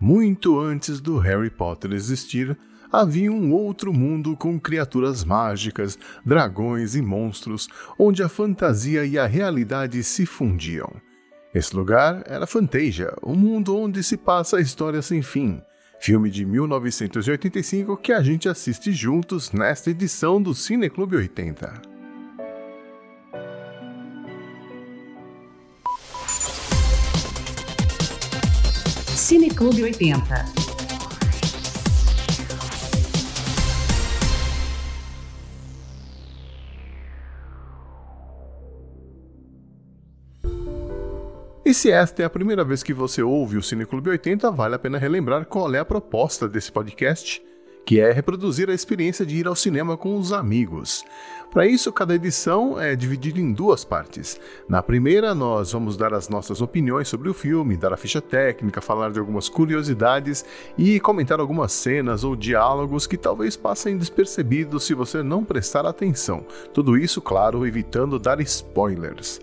Muito antes do Harry Potter existir, havia um outro mundo com criaturas mágicas, dragões e monstros, onde a fantasia e a realidade se fundiam. Esse lugar era Fantasia, o um mundo onde se passa a história sem fim. Filme de 1985 que a gente assiste juntos nesta edição do Cineclube 80. Cineclube 80. E se esta é a primeira vez que você ouve o Cineclube 80, vale a pena relembrar qual é a proposta desse podcast que é reproduzir a experiência de ir ao cinema com os amigos. Para isso, cada edição é dividida em duas partes. Na primeira, nós vamos dar as nossas opiniões sobre o filme, dar a ficha técnica, falar de algumas curiosidades e comentar algumas cenas ou diálogos que talvez passem despercebidos se você não prestar atenção. Tudo isso, claro, evitando dar spoilers.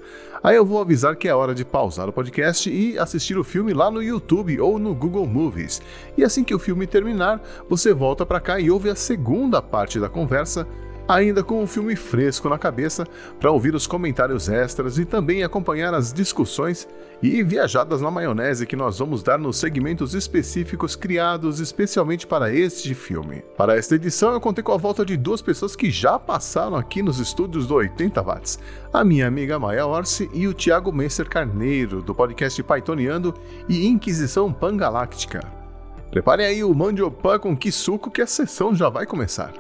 Aí eu vou avisar que é hora de pausar o podcast e assistir o filme lá no YouTube ou no Google Movies. E assim que o filme terminar, você volta para cá e ouve a segunda parte da conversa ainda com o filme fresco na cabeça, para ouvir os comentários extras e também acompanhar as discussões e viajadas na maionese que nós vamos dar nos segmentos específicos criados especialmente para este filme. Para esta edição, eu contei com a volta de duas pessoas que já passaram aqui nos estúdios do 80 Watts: a minha amiga Maia Orsi e o Thiago Messer Carneiro, do podcast Pythoniando e Inquisição Pangaláctica. Preparem aí o mandiopan com que suco que a sessão já vai começar.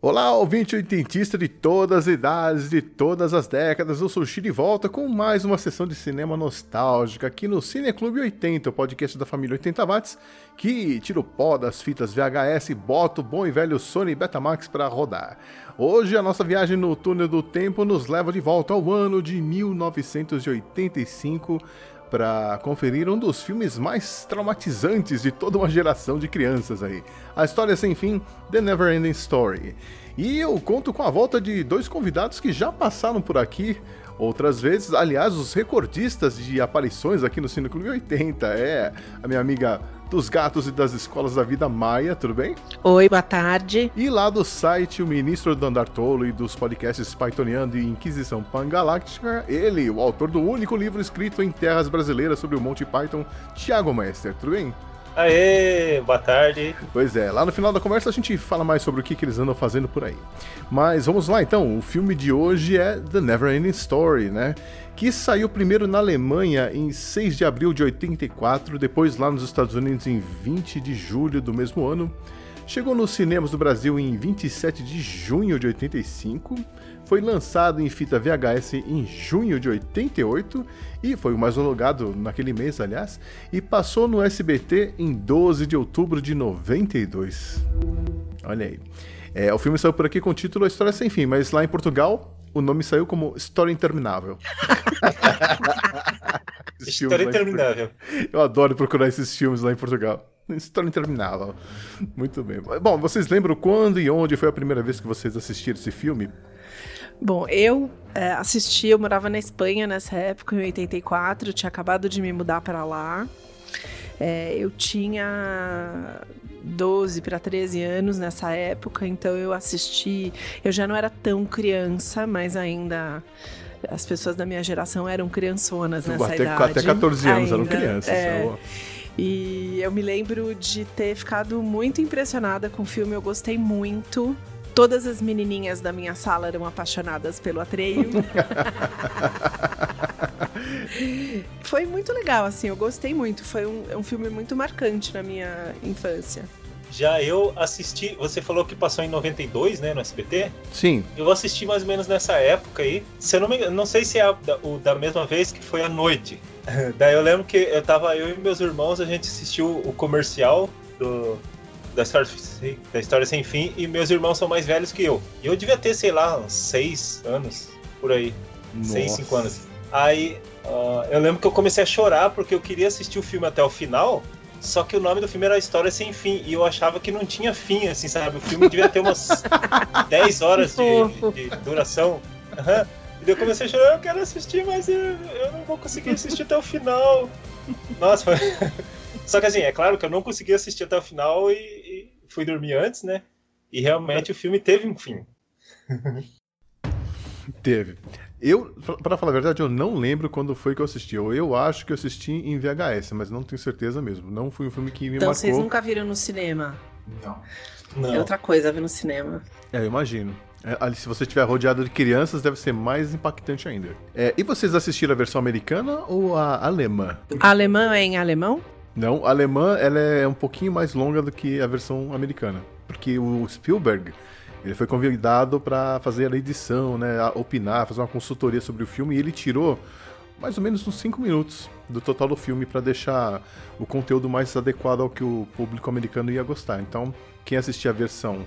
Olá, ouvinte oitentista de todas as idades, de todas as décadas, eu sou Xi de volta com mais uma sessão de cinema nostálgica aqui no Cineclube 80, o podcast da família 80 watts, que tira o pó das fitas VHS e bota o bom e velho Sony Betamax para rodar. Hoje a nossa viagem no túnel do tempo nos leva de volta ao ano de 1985, para conferir um dos filmes mais traumatizantes de toda uma geração de crianças aí. A história sem fim, The Never Ending Story. E eu conto com a volta de dois convidados que já passaram por aqui outras vezes. Aliás, os recordistas de aparições aqui no Cine Clube 80 é a minha amiga dos gatos e das escolas da vida Maia, tudo bem? Oi, boa tarde. E lá do site, o ministro do Andar Tolo e dos podcasts Pythoniando e Inquisição Pangaláctica, ele, o autor do único livro escrito em terras brasileiras sobre o Monte Python, Thiago Mester, tudo bem? Aê, boa tarde. Pois é, lá no final da conversa a gente fala mais sobre o que, que eles andam fazendo por aí. Mas vamos lá então, o filme de hoje é The Never Ending Story, né? Que saiu primeiro na Alemanha em 6 de abril de 84, depois lá nos Estados Unidos em 20 de julho do mesmo ano. Chegou nos cinemas do Brasil em 27 de junho de 85 foi lançado em fita VHS em junho de 88 e foi o mais homologado naquele mês, aliás, e passou no SBT em 12 de outubro de 92. Olha aí. É, o filme saiu por aqui com o título A História Sem Fim, mas lá em Portugal o nome saiu como História Interminável. História Interminável. Eu adoro procurar esses filmes lá em Portugal. História interminável. Muito bem. Bom, vocês lembram quando e onde foi a primeira vez que vocês assistiram esse filme? Bom, eu é, assisti, eu morava na Espanha nessa época, em 84, tinha acabado de me mudar para lá. É, eu tinha 12 para 13 anos nessa época, então eu assisti. Eu já não era tão criança, mas ainda as pessoas da minha geração eram criançonas nessa até, idade. Até 14 anos ainda, eram crianças. É, então, e eu me lembro de ter ficado muito impressionada com o filme, eu gostei muito. Todas as menininhas da minha sala eram apaixonadas pelo Atreio. Foi muito legal, assim, eu gostei muito. Foi um, um filme muito marcante na minha infância. Já eu assisti, você falou que passou em 92, né, no SBT? Sim. Eu assisti mais ou menos nessa época aí. Se eu não me não sei se é a, o, da mesma vez que foi à noite. Daí eu lembro que eu tava, eu e meus irmãos, a gente assistiu o comercial do, da história, da história sem fim e meus irmãos são mais velhos que eu. E eu devia ter, sei lá, uns seis anos por aí. Nossa. Seis, cinco anos. Aí uh, eu lembro que eu comecei a chorar porque eu queria assistir o filme até o final. Só que o nome do filme era História Sem Fim. E eu achava que não tinha fim, assim, sabe? O filme devia ter umas 10 horas de, de, duração. Uhum. E daí eu comecei a chorar, eu quero assistir, mas eu, eu não vou conseguir assistir até o final. Nossa, foi... Só que assim, é claro que eu não consegui assistir até o final e fui dormir antes, né? E realmente o filme teve um fim. teve. Eu, para falar a verdade, eu não lembro quando foi que eu assisti. Eu, eu acho que eu assisti em VHS, mas não tenho certeza mesmo. Não foi um filme que me então, marcou. Então vocês nunca viram no cinema? Não. não. É outra coisa ver no cinema. É, eu imagino. É, se você estiver rodeado de crianças, deve ser mais impactante ainda. É, e vocês assistiram a versão americana ou a alemã? Alemã é em alemão? Não, a alemã ela é um pouquinho mais longa do que a versão americana. Porque o Spielberg, ele foi convidado para fazer a edição, né, a opinar, fazer uma consultoria sobre o filme e ele tirou mais ou menos uns 5 minutos do total do filme para deixar o conteúdo mais adequado ao que o público americano ia gostar. Então, quem assistir a versão,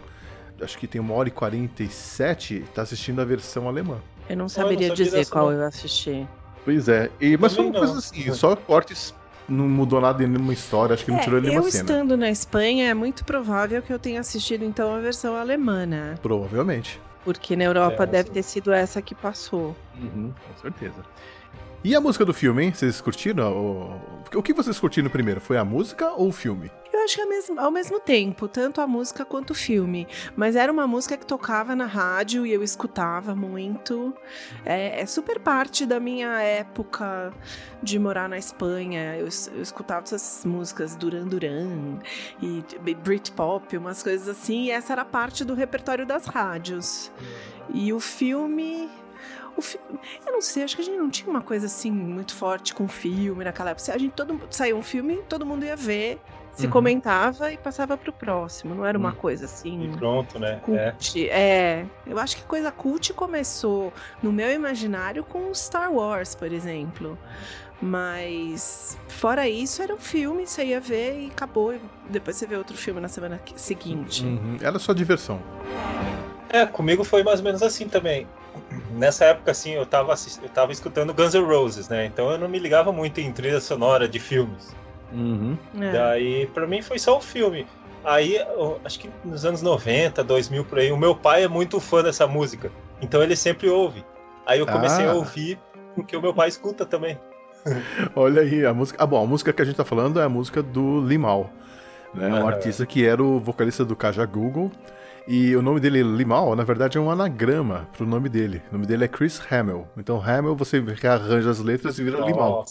acho que tem uma hora e 47, tá assistindo a versão alemã. Eu não saberia eu não dizer qual eu assisti. Pois é, e, mas foi uma coisa assim, só cortes não mudou nada em nenhuma história, acho que não é, tirou nenhuma eu cena. Eu estando na Espanha, é muito provável que eu tenha assistido então a versão alemã, né? Provavelmente. Porque na Europa é, deve ter sido essa que passou. Uhum, com certeza. E a música do filme, hein? Vocês curtiram? O, que vocês curtiram primeiro? Foi a música ou o filme? Eu acho que é mesmo, ao mesmo tempo, tanto a música quanto o filme. Mas era uma música que tocava na rádio e eu escutava muito. É, é super parte da minha época de morar na Espanha. Eu, eu escutava essas músicas Duran Duran e Britpop, umas coisas assim. E essa era parte do repertório das rádios. E o filme o fi... Eu não sei, acho que a gente não tinha uma coisa assim muito forte com filme naquela época. A gente todo saiu um filme, todo mundo ia ver se uhum. comentava e passava pro próximo. Não era uma hum. coisa assim. E pronto, né? Cult. É. é. Eu acho que coisa cult começou no meu imaginário com Star Wars, por exemplo. Mas fora isso, era um filme, você ia ver e acabou. Depois você vê outro filme na semana seguinte. Uhum. Era só diversão. É, comigo foi mais ou menos assim também. Nessa época, assim, eu tava, eu tava escutando Guns N' Roses, né? Então eu não me ligava muito em trilha sonora de filmes. Uhum. É. Daí, pra mim, foi só o filme. Aí, acho que nos anos 90, 2000 por aí, o meu pai é muito fã dessa música. Então ele sempre ouve. Aí eu comecei ah. a ouvir porque o meu pai escuta também. Olha aí, a música. Ah, bom, a música que a gente tá falando é a música do Limal. Né? Um artista que era o vocalista do Kaja Google. E o nome dele, Limal, na verdade é um anagrama pro nome dele. O nome dele é Chris Hamill. Então, Hamill, você rearranja as letras e vira Nossa. Limal.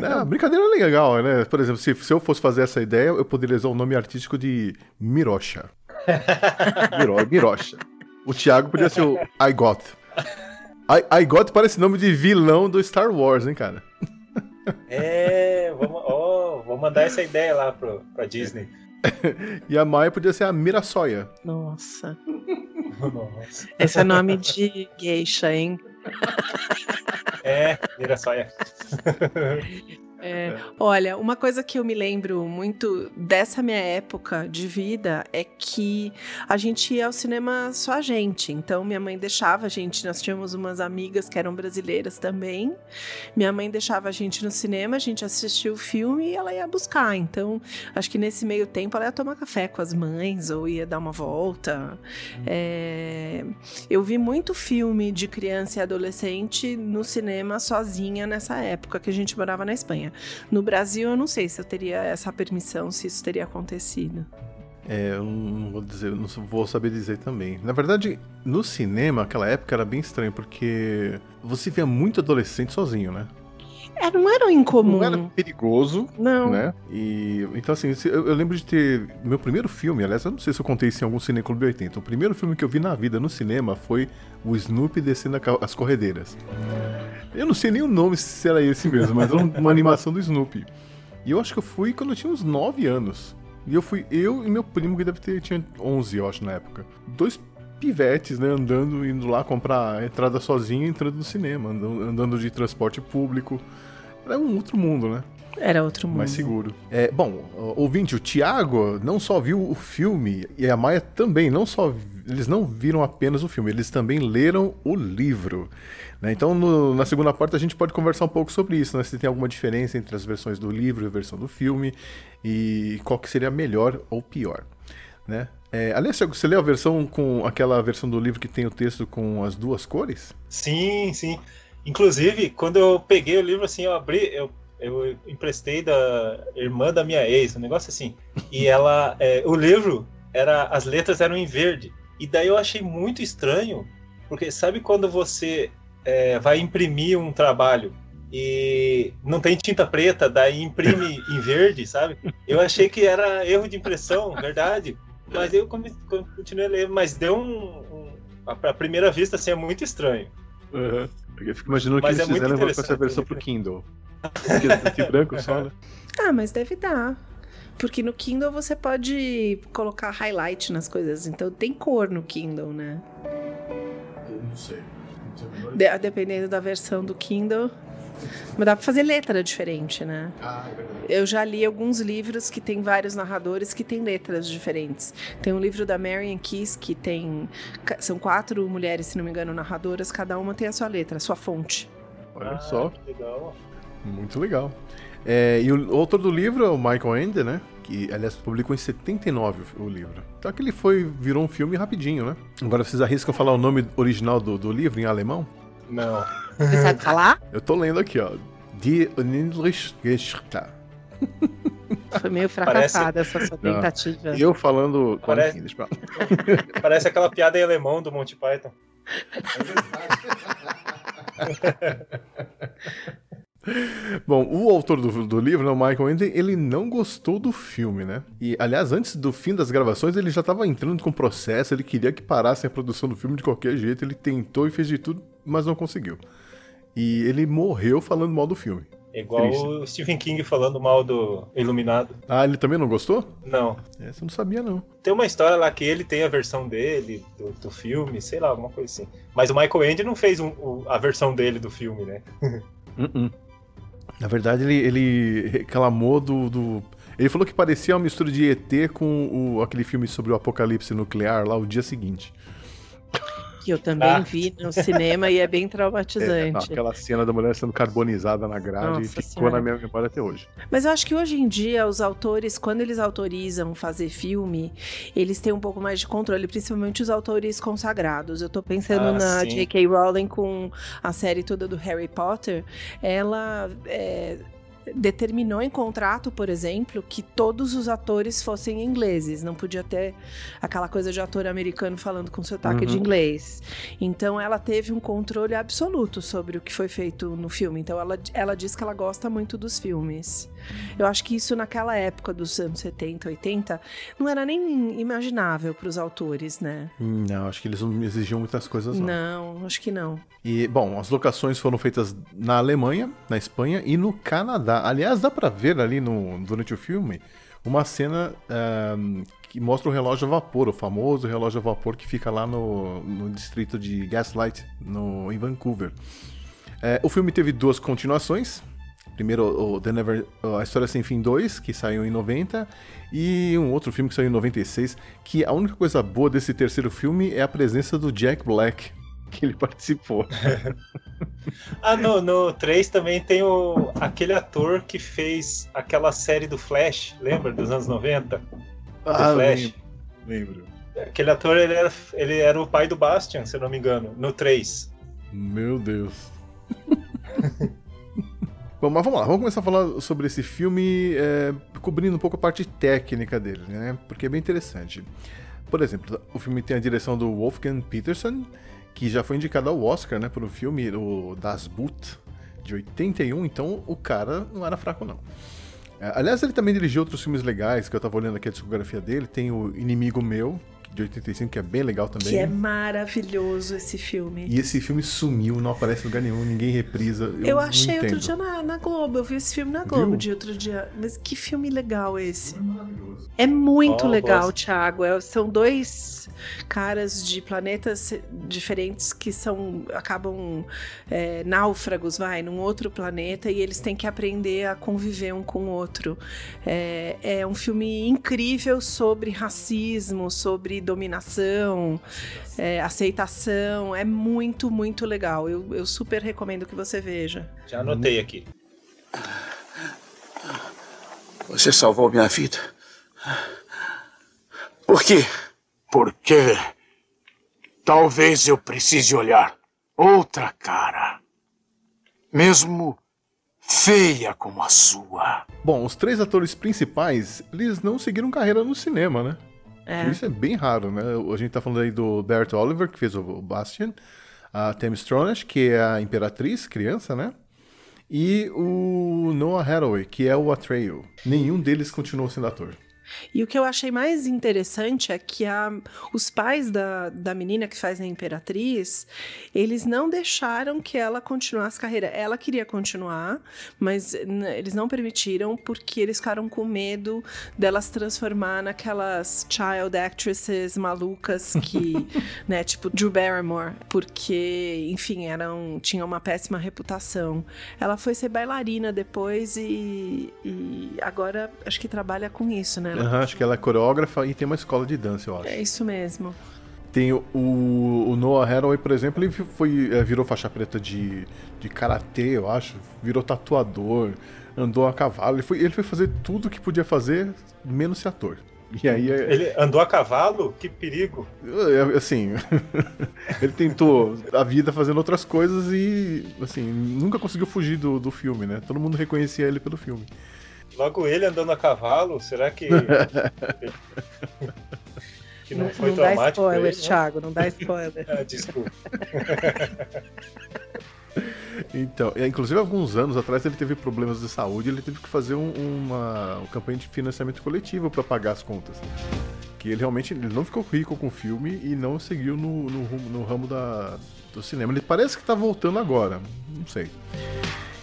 Não, brincadeira legal, né? Por exemplo, se, se eu fosse fazer essa ideia, eu poderia usar o nome artístico de Mirocha. Miro, Mirocha. O Thiago podia ser o I Got. I, I Got parece nome de vilão do Star Wars, hein, cara? É, vamos, oh, vou mandar essa ideia lá pro, pra Disney. e a Maia podia ser a Miraçoia. Nossa. Nossa. Esse é nome de geisha, hein? É, Miraçoia. É, é, olha, uma coisa que eu me lembro muito dessa minha época de vida é que a gente ia ao cinema só a gente. Então, minha mãe deixava a gente. Nós tínhamos umas amigas que eram brasileiras também. Minha mãe deixava a gente no cinema, a gente assistia o filme e ela ia buscar. Então, acho que nesse meio tempo ela ia tomar café com as mães ou ia dar uma volta. É, eu vi muito filme de criança e adolescente no cinema sozinha nessa época que a gente morava na Espanha. No Brasil, eu não sei se eu teria essa permissão, se isso teria acontecido. É, eu não vou dizer, não vou saber dizer também. Na verdade, no cinema, aquela época era bem estranho, porque você via muito adolescente sozinho, né? É, não era incomum. Não era perigoso. Não. Né? E, então, assim, eu, eu, lembro de ter. Meu primeiro filme, aliás, eu não sei se eu contei isso em algum Cine Clube 80. O primeiro filme que eu vi na vida no cinema foi o Snoopy descendo as corredeiras. Eu não sei nem o nome se era esse mesmo, mas era uma animação do Snoopy. E eu acho que eu fui quando eu tinha uns 9 anos. E eu fui eu e meu primo, que deve ter tinha 11, eu acho, na época. Dois pivetes, né, andando, indo lá comprar entrada sozinho, entrando no cinema, andando, andando de transporte público. Era um outro mundo, né? Era outro mundo. mais seguro. É, bom, ouvinte, o Thiago não só viu o filme, e a Maia também, não só. Eles não viram apenas o filme, eles também leram o livro. né? Então, no- na segunda parte, a gente pode conversar um pouco sobre isso, né? Se tem alguma diferença entre as versões do livro e a versão do filme, e qual que seria melhor ou pior. Né? É, aliás, você leu a versão com aquela versão do livro que tem o texto com as duas cores? Sim, sim. Inclusive, quando eu peguei o livro, assim, eu abri, eu, eu emprestei da irmã da minha ex, um negócio assim. E ela, é, o livro, era, as letras eram em verde. E daí eu achei muito estranho, porque sabe quando você é, vai imprimir um trabalho e não tem tinta preta, daí imprime em verde, sabe? Eu achei que era erro de impressão, verdade. Mas eu continuei a ler, mas deu um. um à primeira vista, assim, é muito estranho. Porque eu fico imaginando que Mas eles é fizeram com essa versão né? pro Kindle. Porque é preto e branco só, né? Ah, mas deve dar. Porque no Kindle você pode colocar highlight nas coisas. Então tem cor no Kindle, né? Eu não sei. De- dependendo da versão do Kindle. Mas dá pra fazer letra diferente, né? Ah, é verdade. Eu já li alguns livros que tem vários narradores que têm letras diferentes. Tem um livro da Marian Keys que tem. São quatro mulheres, se não me engano, narradoras, cada uma tem a sua letra, a sua fonte. Olha Ah, só. legal. Muito legal. É, e o autor do livro é o Michael Ende, né? Que, aliás, publicou em 79 o livro. Então aquele foi, virou um filme rapidinho, né? Agora vocês arriscam falar o nome original do, do livro em alemão? Não. Você sabe falar? Eu tô lendo aqui, ó. Die Unendliche Geschichte. Foi meio Parece- fracassada essa sua tentativa. E eu falando. Parece-. Parece aquela piada em alemão do Monty Python. Bom, o autor do, do livro, né, o Michael Ende, ele não gostou do filme, né? E, aliás, antes do fim das gravações, ele já tava entrando com processo, ele queria que parassem a produção do filme de qualquer jeito, ele tentou e fez de tudo, mas não conseguiu. E ele morreu falando mal do filme. Igual Triste. o Stephen King falando mal do Iluminado. Ah, ele também não gostou? Não. Essa eu não sabia, não. Tem uma história lá que ele tem a versão dele, do, do filme, sei lá, alguma coisa assim. Mas o Michael Ende não fez um- o- a versão dele do filme, né? Uh-uh. Na verdade, ele, ele reclamou do, do- Ele falou que parecia uma mistura de ET com o, aquele filme sobre o apocalipse nuclear lá o dia seguinte. Que eu também Ah. vi no cinema e é bem É, não, traumatizante. aquela cena da mulher sendo carbonizada na grade Nossa ficou Senhora. na minha memória até hoje. Mas eu acho que hoje em dia os autores, quando eles autorizam fazer filme, eles têm um pouco mais de controle, principalmente os autores consagrados. Eu tô pensando Ah, na sim. J.K. Rowling com a série toda do Harry Potter. Ela é, determinou em contrato, por exemplo, que todos os atores fossem ingleses. Não podia ter aquela coisa de ator americano falando com sotaque Uhum. de inglês. Então ela teve um controle absoluto sobre o que foi feito no filme. Então ela, ela diz que ela gosta muito dos filmes. Eu acho que isso naquela época dos anos 70, 80, não era nem imaginável para os autores, né? Não, acho que eles não exigiam muitas coisas, não. Não, acho que não. E, bom, as locações foram feitas na Alemanha, na Espanha e no Canadá. Aliás, dá pra ver ali no, durante o filme uma cena ahm, que mostra o relógio a vapor, o famoso relógio a vapor que fica lá no, no distrito de Gaslight, no, em Vancouver. É, o filme teve duas continuações. Primeiro, o The Never, a História Sem Fim 2, que saiu em 90, e um outro filme que saiu em 96, que a única coisa boa desse terceiro filme é a presença do Jack Black, que ele participou. Ah, no, no 3 também tem o, aquele ator que fez aquela série do Flash, lembra? Dos anos 90? Do Flash. lembro. Aquele ator, ele era, ele era o pai do Bastian, se eu não me engano, no 3. Meu Deus. Bom, mas vamos lá, vamos começar a falar sobre esse filme, é, cobrindo um pouco a parte técnica dele, né? Porque é bem interessante. Por exemplo, o filme tem a direção do Wolfgang Peterson, que já foi indicado ao Oscar, né, por um filme, o Das Boot, de 81, então o cara não era fraco, não. É, aliás, ele também dirigiu outros filmes legais, que eu tava olhando aqui a discografia dele, tem o Inimigo Meu, de 85, que é bem legal também. Que é maravilhoso esse filme. E esse filme sumiu, não aparece em lugar nenhum, ninguém reprisa. Eu, Eu achei outro dia na, na Globo, eu vi esse filme na Globo Viu? de outro dia. Mas que filme legal esse. É muito Oh, legal, gosto. Thiago. É- são dois caras de planetas diferentes que são acabam é, náufragos, vai, num outro planeta e eles têm que aprender a conviver um com o outro. É, é um filme incrível sobre racismo, sobre dominação, é, aceitação. É muito, muito legal. Eu, eu super recomendo que você veja. Já anotei aqui. Você salvou minha vida. Por quê? Porque talvez eu precise olhar outra cara. Mesmo feia como a sua. Bom, os três atores principais, eles não seguiram carreira no cinema, né? É. Isso é bem raro, né? A gente tá falando aí do Bert Oliver, que fez o Bastian, a Tammy Stronach, que é a Imperatriz, criança, né? E o Noah Hathaway, que é o Atreyu. Nenhum deles continuou sendo ator. E o que eu achei mais interessante é que a, os pais da, da menina que faz a Imperatriz, eles não deixaram que ela continuasse a carreira. Ela queria continuar, mas eles não permitiram porque eles ficaram com medo dela se transformar naquelas child actresses malucas que, né, tipo Drew Barrymore, porque, enfim, eram, tinham uma péssima reputação. Ela foi ser bailarina depois e, e agora acho que trabalha com isso, né? Ela Aham, acho que ela é coreógrafa e tem uma escola de dança, eu acho. é isso mesmo. Tem o, o Noah Hathaway, por exemplo, ele foi, é, virou faixa preta de, de karatê, eu acho. Virou tatuador, andou a cavalo. Ele foi, ele foi fazer tudo que podia fazer, menos ser ator. E aí, é- Ele andou a cavalo? Que perigo. é, assim, ele tentou a vida fazendo outras coisas e, assim, nunca conseguiu fugir do, do filme, né? Todo mundo reconhecia ele pelo filme. Logo ele andando a cavalo, será que. que não, foi não dá traumático? pra spoiler, ele, não? Thiago, não dá spoiler. Ah, desculpa. Então, é, inclusive alguns anos atrás ele teve problemas de saúde, ele teve que fazer um- uma, uma campanha de financiamento coletivo para pagar as contas. Que ele realmente ele não ficou rico com o filme e não seguiu no, no, no ramo da, do cinema. Ele parece que tá voltando agora, não sei.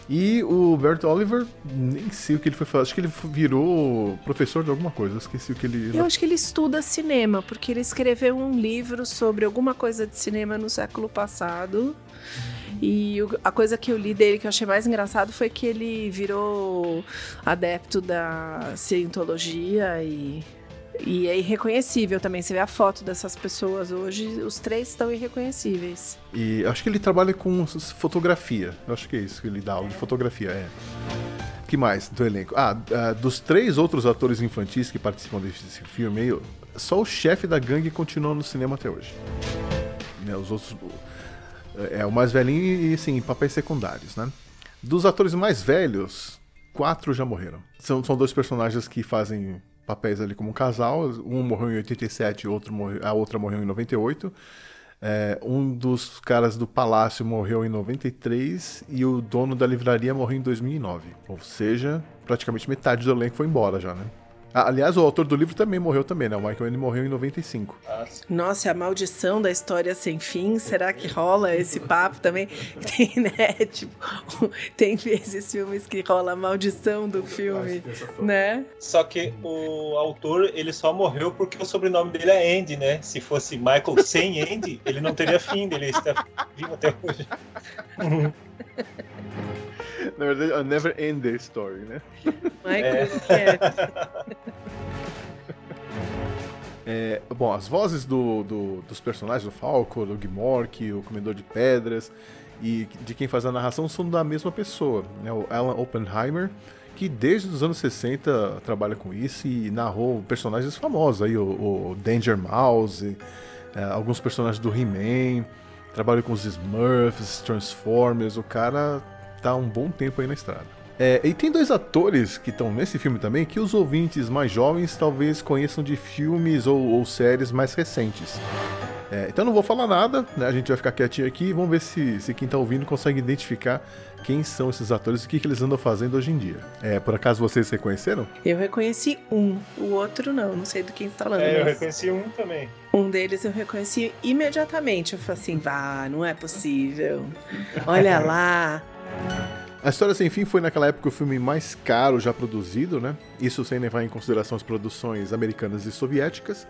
E o Bert Oliver, nem sei o que ele foi fazer. Acho que ele virou professor de alguma coisa. Esqueci o que ele. Eu acho que ele estuda cinema, porque ele escreveu um livro sobre alguma coisa de cinema no século passado. E a coisa que eu li dele que eu achei mais engraçado foi que ele virou adepto da cientologia e, e é irreconhecível também. Você vê a foto dessas pessoas hoje, os três estão irreconhecíveis. E acho que ele trabalha com fotografia. Eu acho que é isso que ele dá aula de fotografia, é. que mais do elenco? Ah, ah, dos três outros atores infantis que participam desse filme só o chefe da gangue continua no cinema até hoje. Né, os outros. É o mais velhinho e, em papéis secundários, né? Dos atores mais velhos, quatro já morreram. São, são dois personagens que fazem papéis ali como um casal. Um morreu em 87 e outro morreu, a outra morreu em 98. É, um dos caras do palácio morreu em 93 e o dono da livraria morreu em 2009. Ou seja, praticamente metade do elenco foi embora já, né? Ah, aliás, o autor do livro também morreu também, né? O Michael Ende morreu em 95. Nossa, a maldição da história sem fim, será que rola esse papo também? Tem, né? Tipo, tem vezes filmes que rola a maldição do filme, né? Só que o autor, ele só morreu porque o sobrenome dele é Andy, né? Se fosse Michael sem Andy, ele não teria fim, ele está vivo até hoje. Na verdade, a Never End the Story, né? Michael Cat. É, bom, as vozes do, do- dos personagens, do Falco, do Gmork, o Comedor de Pedras, e de quem faz a narração são da mesma pessoa, né? O Alan Oppenheimer, que desde os anos 60 trabalha com isso e narrou personagens famosos, aí, o, o Danger Mouse, é, alguns personagens do He-Man, trabalha com os Smurfs, Transformers, o cara tá um bom tempo aí na estrada. É, e tem dois atores que estão nesse filme também que os ouvintes mais jovens talvez conheçam de filmes ou, ou séries mais recentes. É, então não vou falar nada, né? a gente vai ficar quietinho aqui e vamos ver se, se quem tá ouvindo consegue identificar quem são esses atores e o que, que eles andam fazendo hoje em dia. É, por acaso vocês reconheceram? Eu reconheci um, o outro não, não sei do quem está falando. É, eu reconheci um também. Um deles eu reconheci imediatamente. Eu falei assim: vá, não é possível. Olha lá. A História Sem Fim foi naquela época o filme mais caro já produzido, né? Isso sem levar em consideração as produções americanas e soviéticas,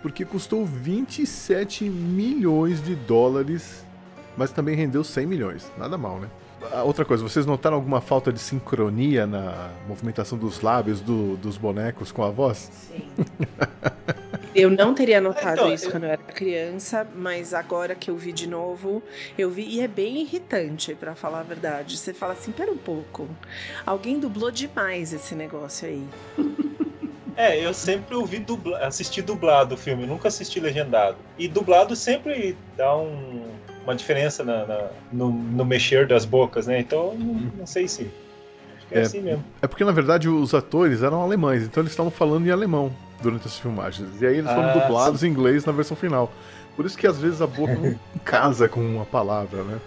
porque custou 27 milhões de dólares, mas também rendeu 100 milhões. Nada mal, né? Outra coisa, vocês notaram alguma falta de sincronia na movimentação dos lábios do, dos bonecos com a voz? Sim. Eu não teria notado Então, isso eu- quando eu era criança, mas agora que eu vi de novo, eu vi e é bem irritante, pra falar a verdade. Você fala assim, pera um pouco, alguém dublou demais esse negócio aí. É, eu sempre ouvi dubla, assisti dublado o filme, nunca assisti legendado. E dublado sempre dá um- uma diferença na, na- no, no mexer das bocas, né? Então, não, não sei se. É, É. assim mesmo. É porque na verdade os atores eram alemães, então eles estavam falando em alemão durante as filmagens. E aí eles foram Ah, dublados em inglês na versão final. Por isso que às vezes a boca não casa com uma palavra, né?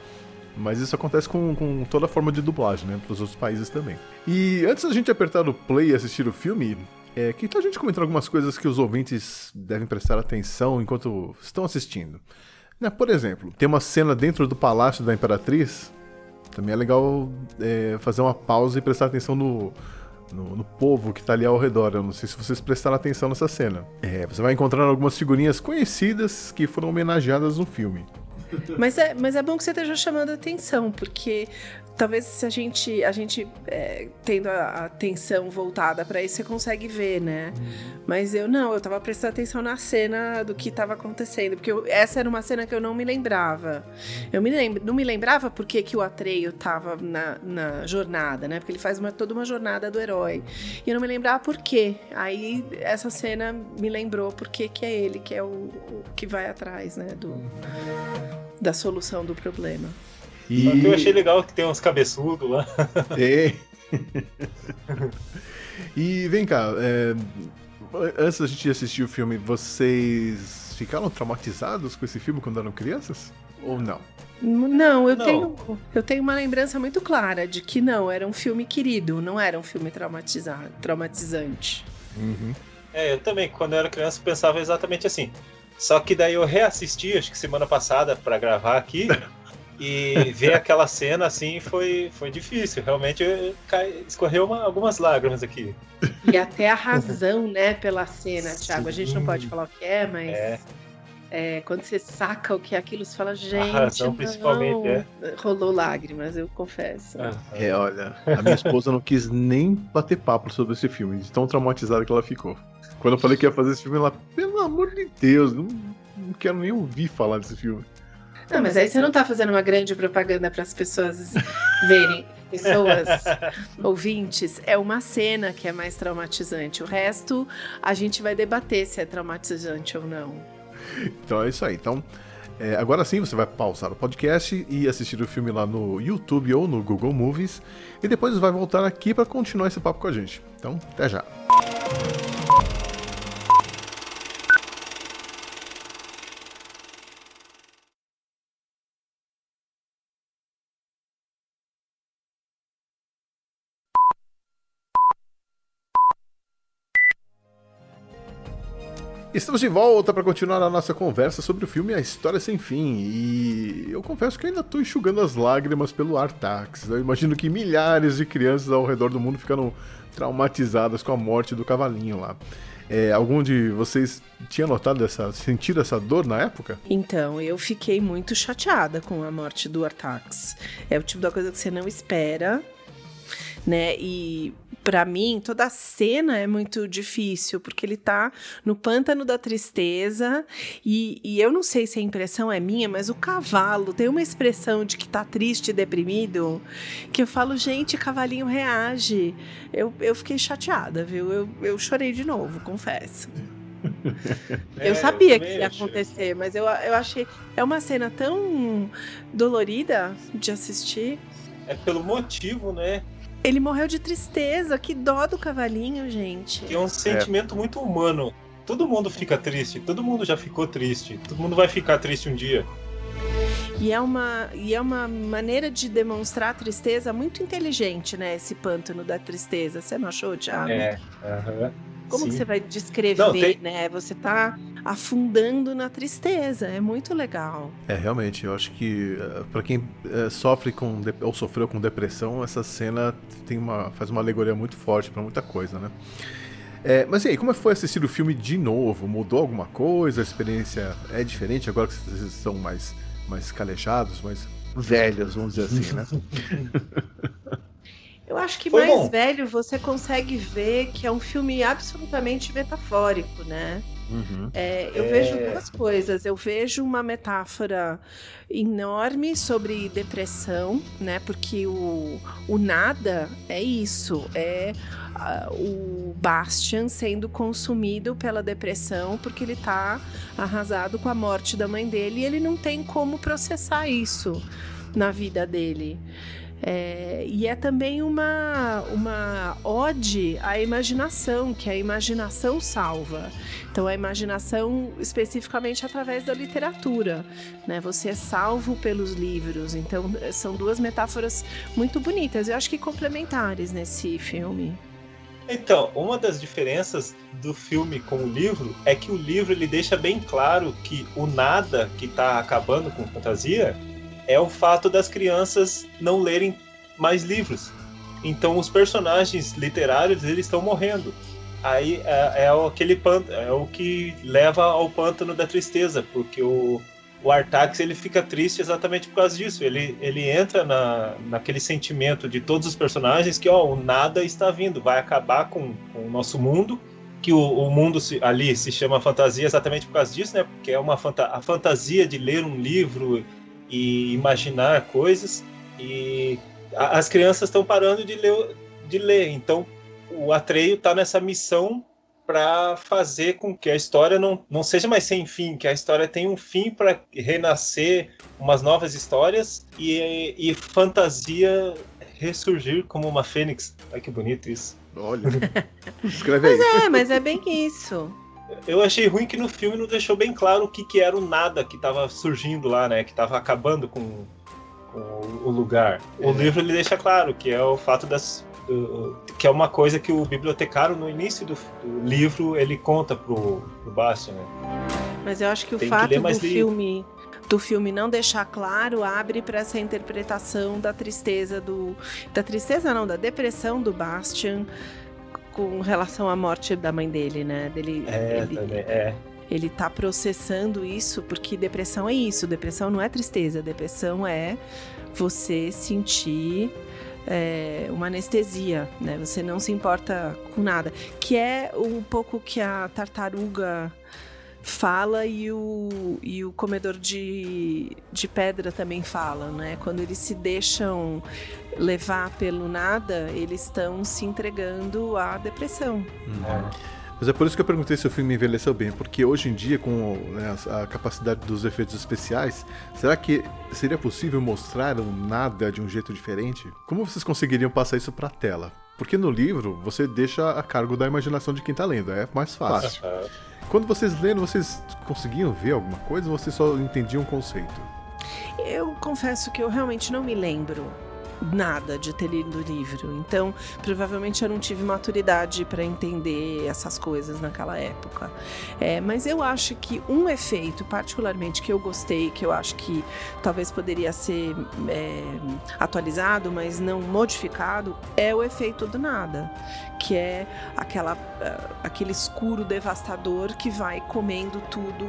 Mas isso acontece com, com toda forma de dublagem, né? Para os outros países também. E antes da gente apertar o play e assistir o filme, é, que tal a gente comentar algumas coisas que os ouvintes devem prestar atenção enquanto estão assistindo? Né, por exemplo, tem uma cena dentro do palácio da Imperatriz. Também é legal é, fazer uma pausa e prestar atenção no, no, no povo que tá ali ao redor. Eu não sei se vocês prestaram atenção nessa cena. É, você vai encontrar algumas figurinhas conhecidas que foram homenageadas no filme. Mas é, mas é bom que você esteja chamando a atenção, porque talvez se a gente, a gente é, tendo a atenção voltada pra isso, você consegue ver, né? Mas eu não, eu tava prestando atenção na cena do que tava acontecendo, porque eu- essa era uma cena que eu não me lembrava. Eu me lembro, não me lembrava porque que o Atreio tava na, na jornada, né? Porque ele faz uma, toda uma jornada do herói. E eu não me lembrava por quê. Aí essa cena me lembrou porque que é ele que é o, o que vai atrás, né? Do, da solução do problema. E... O que eu achei legal que tem uns cabeçudos lá. É. e vem cá, é, antes da gente assistir o filme, vocês ficaram traumatizados com esse filme quando eram crianças? Ou não? Não, eu, Não. Tenho, eu tenho uma lembrança muito clara de que não, era um filme querido, não era um filme traumatizado, traumatizante. Uhum. É, eu também, quando eu era criança, pensava exatamente assim. Só que daí eu reassisti, acho que semana passada, pra gravar aqui. E ver aquela cena assim foi, foi difícil. Realmente escorreu uma- algumas lágrimas aqui. E até a razão, né, pela cena, Thiago. A gente não pode falar o que é, mas É. é, quando você saca o que é aquilo, você fala, gente. razão, não. principalmente, é. Rolou lágrimas, eu confesso. É, olha, a minha esposa não quis nem bater papo sobre esse filme, de tão traumatizada que ela ficou. Quando eu falei que ia fazer esse filme, ela, pelo amor de Deus, não, não quero nem ouvir falar desse filme. Não, mas aí você não tá fazendo uma grande propaganda para as pessoas verem. Pessoas, ouvintes, é uma cena que é mais traumatizante. O resto, a gente vai debater se é traumatizante ou não. Então é isso aí. Então, é, agora sim você vai pausar o podcast e assistir o filme lá no YouTube ou no Google Movies. E depois vai voltar aqui para continuar esse papo com a gente. Então, até já. Estamos de volta para continuar a nossa conversa sobre o filme A História Sem Fim. E eu confesso que ainda estou enxugando as lágrimas pelo Artax. Eu imagino que milhares de crianças ao redor do mundo ficaram traumatizadas com a morte do cavalinho lá. É, algum de vocês tinha notado essa, sentido essa dor na época? Então, eu fiquei muito chateada com a morte do Artax. É o tipo da coisa que você não espera, né? E para mim, toda a cena é muito difícil, porque ele tá no pântano da tristeza, e, e eu não sei se a impressão é minha, mas o cavalo tem uma expressão de que tá triste e deprimido, que eu falo, gente, cavalinho reage. Eu, eu fiquei chateada, viu? Eu, eu chorei de novo, confesso. É, eu sabia que também ia acontecer, mas eu, eu achei. É uma cena tão dolorida de assistir. É pelo motivo, né? Ele morreu de tristeza, que dó do cavalinho, gente. Que é um sentimento muito humano. Todo mundo fica triste, todo mundo já ficou triste, todo mundo vai ficar triste um dia. E é uma, e é uma maneira de demonstrar tristeza muito inteligente, né? Esse pântano da tristeza. Você não achou, Thiago? É. aham. Como que Sim. você vai descrever, Não, tem- né? Você tá afundando na tristeza. É muito legal. É, realmente, eu acho que uh, para quem uh, sofre com ou sofreu com depressão, essa cena tem uma, faz uma alegoria muito forte para muita coisa, né? É, mas e aí, como foi assistir o filme de novo? Mudou alguma coisa? A experiência é diferente agora que vocês estão mais, mais calejados, mais velhos, vamos dizer assim, né? Eu acho que Foi mais bom. velho você consegue ver que é um filme absolutamente metafórico, né? Uhum. É, eu é... vejo duas coisas. Eu vejo uma metáfora enorme sobre depressão, né? Porque o, o nada é isso, é uh, o Bastian sendo consumido pela depressão porque ele tá arrasado com a morte da mãe dele e ele não tem como processar isso na vida dele. É, e é também uma, uma ode à imaginação, que a imaginação salva. Então, a imaginação especificamente através da literatura. Né? Você é salvo pelos livros. Então, são duas metáforas muito bonitas, eu acho que complementares nesse filme. Então, uma das diferenças do filme com o livro é que o livro ele deixa bem claro que o nada que está acabando com fantasia é o fato das crianças não lerem mais livros. Então os personagens literários eles estão morrendo. Aí é, é aquele pântano, é o que leva ao pântano da tristeza, porque o, o Artax ele fica triste exatamente por causa disso. Ele, ele entra na, naquele sentimento de todos os personagens que ó, o nada está vindo, vai acabar com, com o nosso mundo, que o, o mundo se, ali se chama fantasia exatamente por causa disso, né? Porque é uma fanta a fantasia de ler um livro e imaginar coisas e a, as crianças estão parando de ler, de ler. Então o Atreio está nessa missão para fazer com que a história não, não seja mais sem fim, que a história tenha um fim para renascer umas novas histórias e, e fantasia ressurgir como uma fênix. Ai que bonito isso. Olha, escreve aí. Mas é, mas é bem isso eu achei ruim que no filme não deixou bem claro o que, que era o nada que estava surgindo lá, né? Que estava acabando com, com, o lugar. O é. livro ele deixa claro que é o fato das que é uma coisa que o bibliotecário no início do, do livro ele conta pro, pro Bastian, né? Mas eu acho que o Tem fato que do filme do filme não deixar claro abre para essa interpretação da tristeza do da tristeza não da depressão do Bastian com relação à morte da mãe dele, né? Dele, é, ele, também, é. Ele tá processando isso porque depressão é isso. Depressão não é tristeza. Depressão é você sentir é, uma anestesia, né? Você não se importa com nada. Que é um pouco que a tartaruga fala e o, e o comedor de, de pedra também fala, né? Quando eles se deixam levar pelo nada, eles estão se entregando à depressão. Uhum. Mas é por isso que eu perguntei se o filme envelheceu bem, porque hoje em dia, com né, a capacidade dos efeitos especiais, será que seria possível mostrar o nada de um jeito diferente? Como vocês conseguiriam passar isso para a tela? Porque no livro você deixa a cargo da imaginação de quem está lendo, é mais fácil. Quando vocês lendo, vocês conseguiam ver alguma coisa ou vocês só entendiam o conceito? Eu confesso que eu realmente não me lembro nada de ter lido o livro. Então, provavelmente eu não tive maturidade para entender essas coisas naquela época. É, mas eu acho que um efeito, particularmente, que eu gostei, que eu acho que talvez poderia ser é, atualizado, mas não modificado, é o efeito do nada, que é aquela, uh, aquele escuro devastador que vai comendo tudo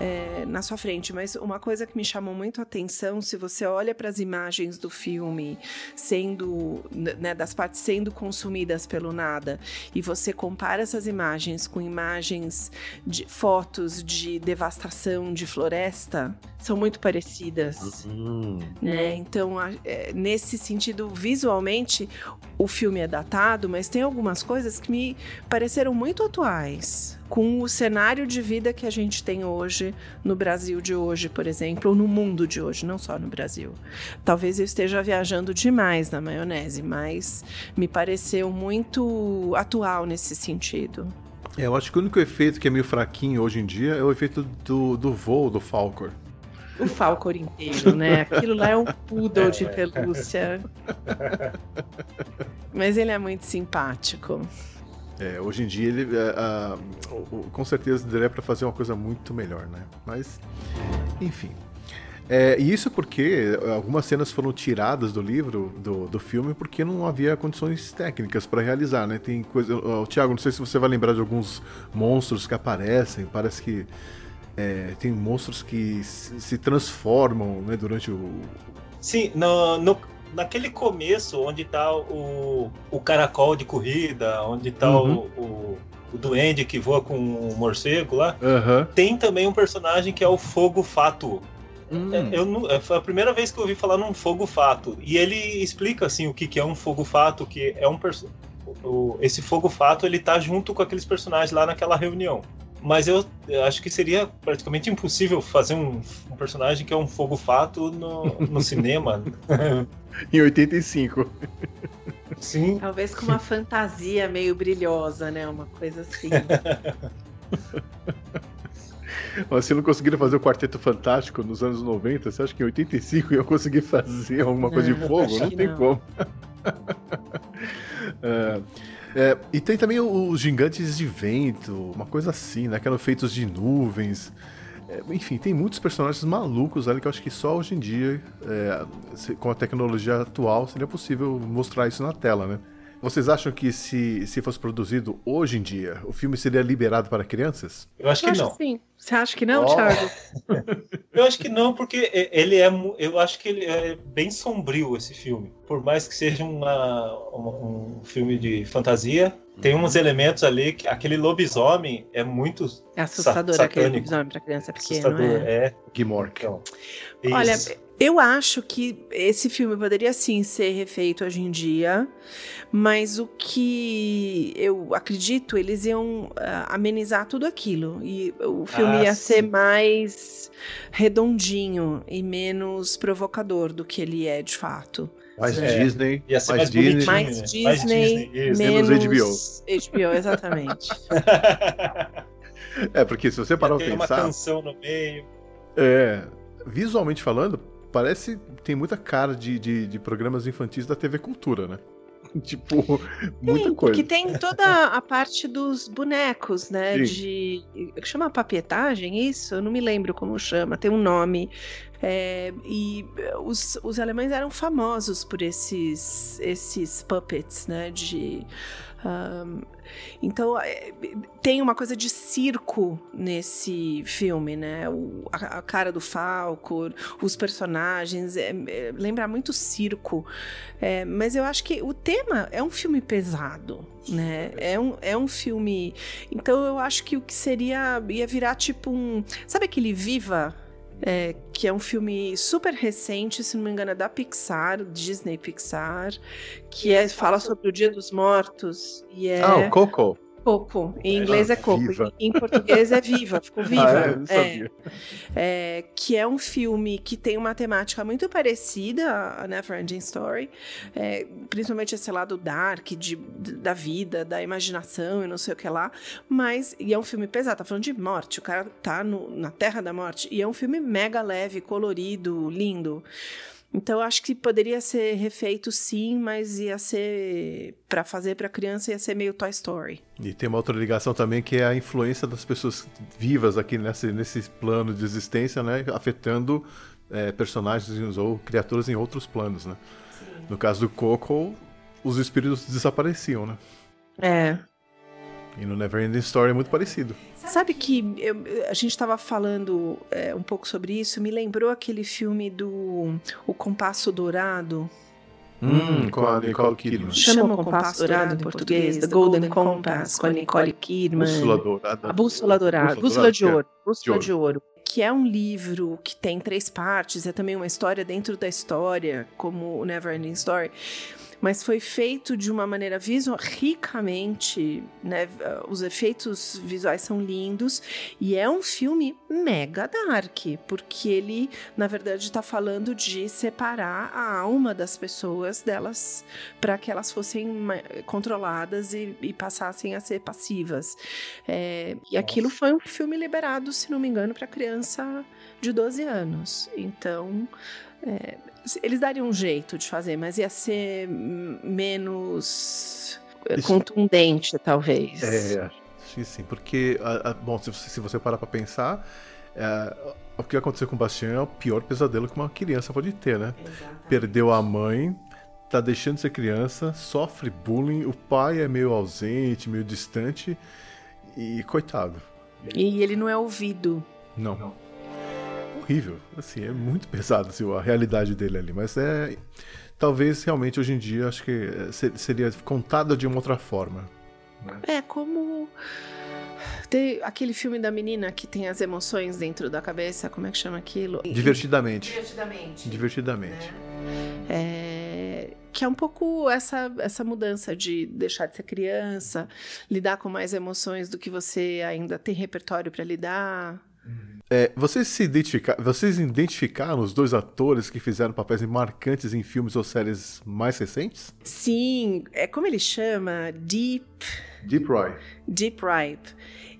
é, na sua frente. Mas uma coisa que me chamou muito a atenção, se você olha para as imagens do filme sendo, né, das partes sendo consumidas pelo nada, e você compara essas imagens com imagens de fotos de devastação de floresta, são muito parecidas. Uhum. Né? Então, é, nesse sentido, visualmente, o filme é datado, mas tem algumas coisas que me pareceram muito atuais com o cenário de vida que a gente tem hoje no Brasil de hoje, por exemplo, ou no mundo de hoje, não só no Brasil. Talvez eu esteja viajando demais na maionese, mas me pareceu muito atual nesse sentido. É, eu acho que o único efeito que é meio fraquinho hoje em dia é o efeito do, do voo do Falcor. O Falcor inteiro, né? Aquilo lá é um poodle de pelúcia. Mas ele é muito simpático. É, hoje em dia ele é, com certeza daria para fazer uma coisa muito melhor, né? Mas enfim. É, e isso porque algumas cenas foram tiradas do livro, do, do filme, porque não havia condições técnicas para realizar, né? Tem coisa. Oh, Tiago, não sei se você vai lembrar de alguns monstros que aparecem. Parece que é, tem monstros que se transformam né, durante o. Sim, no, no, naquele começo, onde tá o, o caracol de corrida, onde tá uhum. o, o, o, duende que voa com o morcego lá, uhum. tem também um personagem que é o Fogo Fato. Hum. É, eu, é, foi a primeira vez que eu ouvi falar num fogo fato. E ele explica assim o que, que é um fogo fato, que é um o, esse fogo fato ele tá junto com aqueles personagens lá naquela reunião. Mas eu, eu acho que seria praticamente impossível fazer um, um personagem que é um fogo fato no, no cinema. em 85. Sim. Talvez com uma fantasia meio brilhosa, né? Uma coisa assim. Mas se não conseguiram fazer o Quarteto Fantástico nos anos 90, você acha que em 85 ia conseguir fazer alguma coisa não, de fogo? Não tem não. como. é, é, e tem também os gigantes de vento, uma coisa assim, né? Que eram feitos de nuvens. É, enfim, tem muitos personagens malucos ali que eu acho que só hoje em dia, é, com a tecnologia atual, seria possível mostrar isso na tela, né? Vocês acham que se, se fosse produzido hoje em dia, o filme seria liberado para crianças? Eu acho que eu não. Acho que sim. Você acha que não, oh. Thiago? eu acho que não, porque ele é. Eu acho que ele é bem sombrio esse filme. Por mais que seja uma, um, um filme de fantasia, tem uns elementos ali que aquele lobisomem é muito é assustador sa aquele lobisomem para criança pequena. Assustador, é. é. Gimork. Então, Olha, eu acho que esse filme poderia sim ser refeito hoje em dia, mas o que eu acredito, eles iam uh, amenizar tudo aquilo. E o filme ah, ia sim. ser mais redondinho e menos provocador do que ele é de fato. Mais é, Disney, mais, mais, Disney, mais Disney, mais Disney, menos, menos HBO. HBO, exatamente. é, porque se você parar pra pensar... Tem uma canção no meio. É, visualmente falando, parece. Tem muita cara de, de, de programas infantis da TV Cultura, né? tipo, muita tem, coisa. Porque tem toda a parte dos bonecos, né? Sim. De. Chama papietagem isso? Eu não me lembro como chama, tem um nome. É, e os, os alemães eram famosos por esses, esses puppets, né? De. Um, então, é, tem uma coisa de circo nesse filme, né? O, a, a, cara do Falco, os personagens, é, é, lembra muito circo. É, mas eu acho que o tema é um filme pesado, né? É um, é um filme. Então, eu acho que o que seria. ia virar tipo um. Sabe aquele Viva? É, que é um filme super recente, se não me engano, é da Pixar, Disney Pixar, que é, fala sobre o Dia dos Mortos. E é... Ah, o Coco. Coco. Em inglês é Coco. Viva. Em português é Viva. Ficou Viva. Ah, é, é, que é um filme que tem uma temática muito parecida a Neverending Story. É, principalmente esse lado dark de, da vida, da imaginação e não sei o que lá. Mas, e é um filme pesado. Tá falando de morte. O cara tá no, na terra da morte. E é um filme mega leve, colorido, lindo. Então eu acho que poderia ser refeito sim, mas ia ser para fazer para criança ia ser meio Toy Story. E tem uma outra ligação também que é a influência das pessoas vivas aqui nesse, nesse plano de existência, né, afetando é, personagens ou criaturas em outros planos, né? Sim. No caso do Coco, os espíritos desapareciam, né? É. E no Neverending Story é muito parecido. Sabe que eu, a gente estava falando é, um pouco sobre isso, me lembrou aquele filme do O Compasso Dourado. Hum, com a Nicole Kidman. Chama o Compasso Dourado em português, The Golden Compass, com a Nicole Kidman. Bússola Dourada. A Bússola Dourada. Bússola de Ouro. Bússola de Ouro. Que é um livro que tem três partes, é também uma história dentro da história, como o Neverending Story mas foi feito de uma maneira visual ricamente, né? Os efeitos visuais são lindos e é um filme mega dark, porque ele, na verdade, está falando de separar a alma das pessoas delas para que elas fossem controladas e, e, passassem a ser passivas. É, e aquilo foi um filme liberado, se não me engano, para criança de 12 anos. Então, é, eles dariam um jeito de fazer, mas ia ser menos contundente, talvez. É, acho que sim, porque, bom, se você, se você parar pra pensar, é, o que aconteceu com o Bastian é o pior pesadelo que uma criança pode ter, né? Exatamente. Perdeu a mãe, tá deixando de ser criança, sofre bullying, o pai é meio ausente, meio distante, e coitado. E ele não é ouvido. Não. não. Horrível, assim, é muito pesado assim, a realidade dele ali, mas é talvez realmente hoje em dia acho que é, seria contada de uma outra forma. Né? É como tem aquele filme da menina que tem as emoções dentro da cabeça, como é que chama aquilo? Divertidamente. Divertidamente. Divertidamente. Né? É, que é um pouco essa, essa mudança de deixar de ser criança, lidar com mais emoções do que você ainda tem repertório para lidar. É, vocês se identificar, vocês identificaram os dois atores que fizeram papéis marcantes em filmes ou séries mais recentes? Sim, é como ele chama, Deep. Deep Roy. Deep Ripe.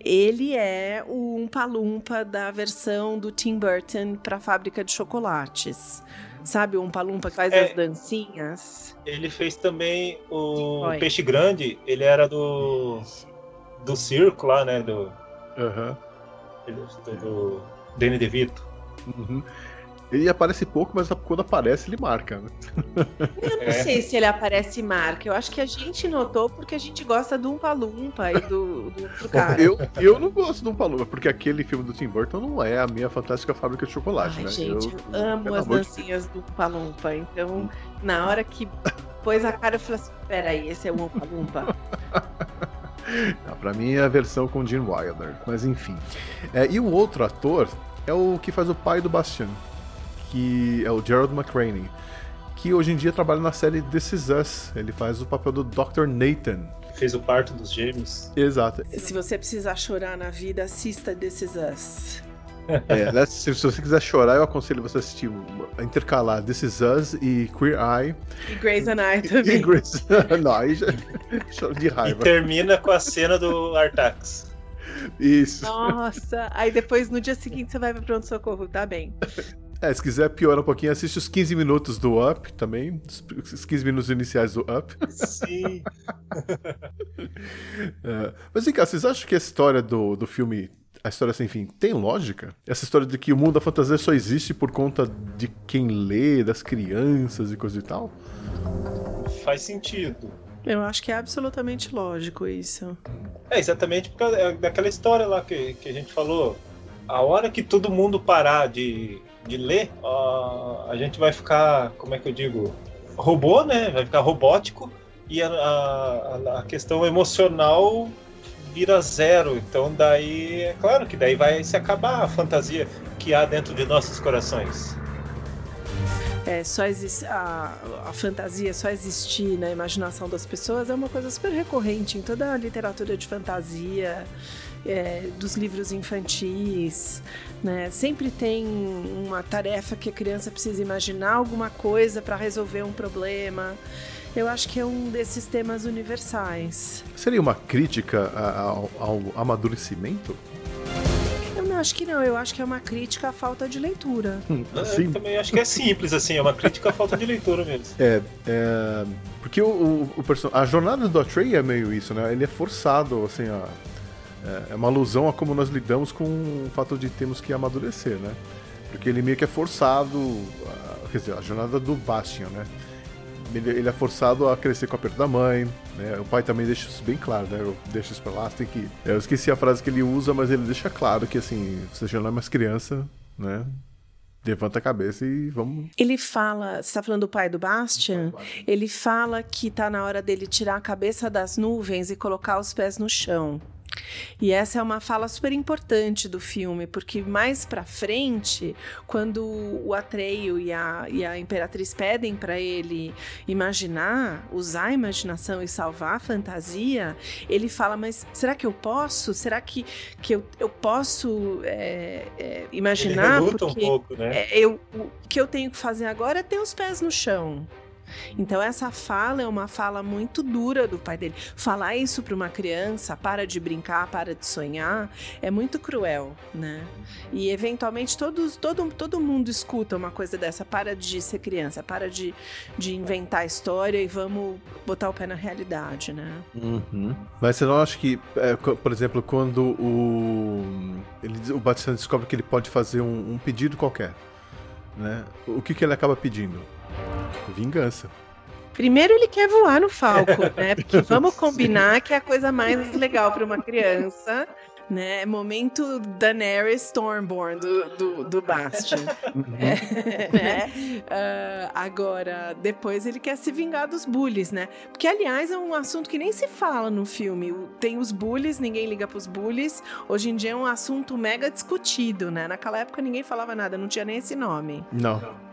Ele é o Umpa-Lumpa da versão do Tim Burton para a fábrica de chocolates. Sabe o Umpa-Lumpa que faz é, as dancinhas? Ele fez também o Peixe Grande. Ele era do do circo lá, né? Do. Uhum do Danny DeVito. Uhum. Ele aparece pouco, mas quando aparece, ele marca, né? Eu não é. sei se ele aparece e marca. Eu acho que a gente notou porque a gente gosta do Umpa Lumpa e do, do outro cara. Eu, eu não gosto do Umpa Lumpa, porque aquele filme do Tim Burton não é a minha fantástica fábrica de chocolate, Ai, né? Gente, eu, eu amo as dancinhas do Umpa Lumpa. Então, na hora que pôs a cara, eu falei assim: peraí, esse é o Umpa Lumpa. Não, pra mim é a versão com Gene Wilder, mas enfim. É, e o outro ator é o que faz o pai do Bastian, que é o Gerald McRaney, que hoje em dia trabalha na série This Is Us. Ele faz o papel do Dr. Nathan. Fez o parto dos gêmeos. Exato. Se você precisar chorar na vida, assista This Is Us. É, né, se, se, você quiser chorar, eu aconselho você a assistir a intercalar This Is Us e Queer Eye. E Grey's Anatomy. E Grey's Não, aí já choro de raiva. E termina com a cena do Artax. Isso. Nossa, aí depois no dia seguinte você vai pro pronto-socorro, tá bem. É, se quiser piorar um pouquinho, assiste os 15 minutos do Up também. Os 15 minutos iniciais do Up. Sim. é, mas vem cá, vocês acham que a história do, do filme a história sem fim tem lógica? Essa história de que o mundo da fantasia só existe por conta de quem lê, das crianças e coisa e tal? Faz sentido. Eu acho que é absolutamente lógico isso. É exatamente por causa daquela história lá que, que a gente falou. A hora que todo mundo parar de, de ler, a, a gente vai ficar, como é que eu digo? Robô, né? Vai ficar robótico e a, a, a questão emocional vira zero. Então daí é claro que daí vai se acabar a fantasia que há dentro de nossos corações. É, só a, a fantasia só existir na imaginação das pessoas é uma coisa super recorrente em toda a literatura de fantasia, é, dos livros infantis. Né? Sempre tem uma tarefa que a criança precisa imaginar alguma coisa para resolver um problema. Eu acho que é um desses temas universais. Seria uma crítica ao, ao amadurecimento? Eu não acho que não, eu acho que é uma crítica à falta de leitura. Hum, assim? Eu também acho que é simples, assim, é uma crítica à falta de leitura mesmo. É, é porque o, o, o person... a jornada do Trey é meio isso, né? Ele é forçado, assim, a, é, é uma alusão a como nós lidamos com o fato de termos que amadurecer, né? Porque ele meio que é forçado, a, quer dizer, a jornada do Bastian, né? Ele, ele, é forçado a crescer com o aperto da mãe, né? O pai também deixa isso bem claro, né? Eu deixo isso pra lá, tem que. Eu esqueci a frase que ele usa, mas ele deixa claro que assim, você já não é mais criança, né? Levanta a cabeça e vamos. Ele fala, você tá falando do pai do Bastian? Ele fala que tá na hora dele tirar a cabeça das nuvens e colocar os pés no chão. E essa é uma fala super importante do filme, porque mais para frente, quando o Atreio e a, e a Imperatriz pedem para ele imaginar, usar a imaginação e salvar a fantasia, ele fala: Mas será que eu posso? Será que, que eu, eu posso é, é, imaginar? Ele porque um pouco, né? É, eu, o que eu tenho que fazer agora é ter os pés no chão. Então essa fala é uma fala muito dura do pai dele. Falar isso para uma criança, para de brincar, para de sonhar, é muito cruel, né? E eventualmente todos, todo, todo mundo escuta uma coisa dessa, para de ser criança, para de, de inventar história e vamos botar o pé na realidade, né? Uhum. Mas você não acha que, é, por exemplo, quando o, ele, o Batista descobre que ele pode fazer um, um pedido qualquer, né? O que, que ele acaba pedindo? Vingança. Primeiro ele quer voar no Falco, né? Porque vamos combinar que é a coisa mais legal para uma criança né? Momento Daenerys Stormborn do, do, do Bastion. Uhum. é, né? Uh, agora, depois ele quer se vingar dos bullies, né? Porque, aliás, é um assunto que nem se fala no filme. Tem os bullies, ninguém liga pros bullies. Hoje em dia é um assunto mega discutido, né? Naquela época ninguém falava nada, não tinha nem esse nome. Não.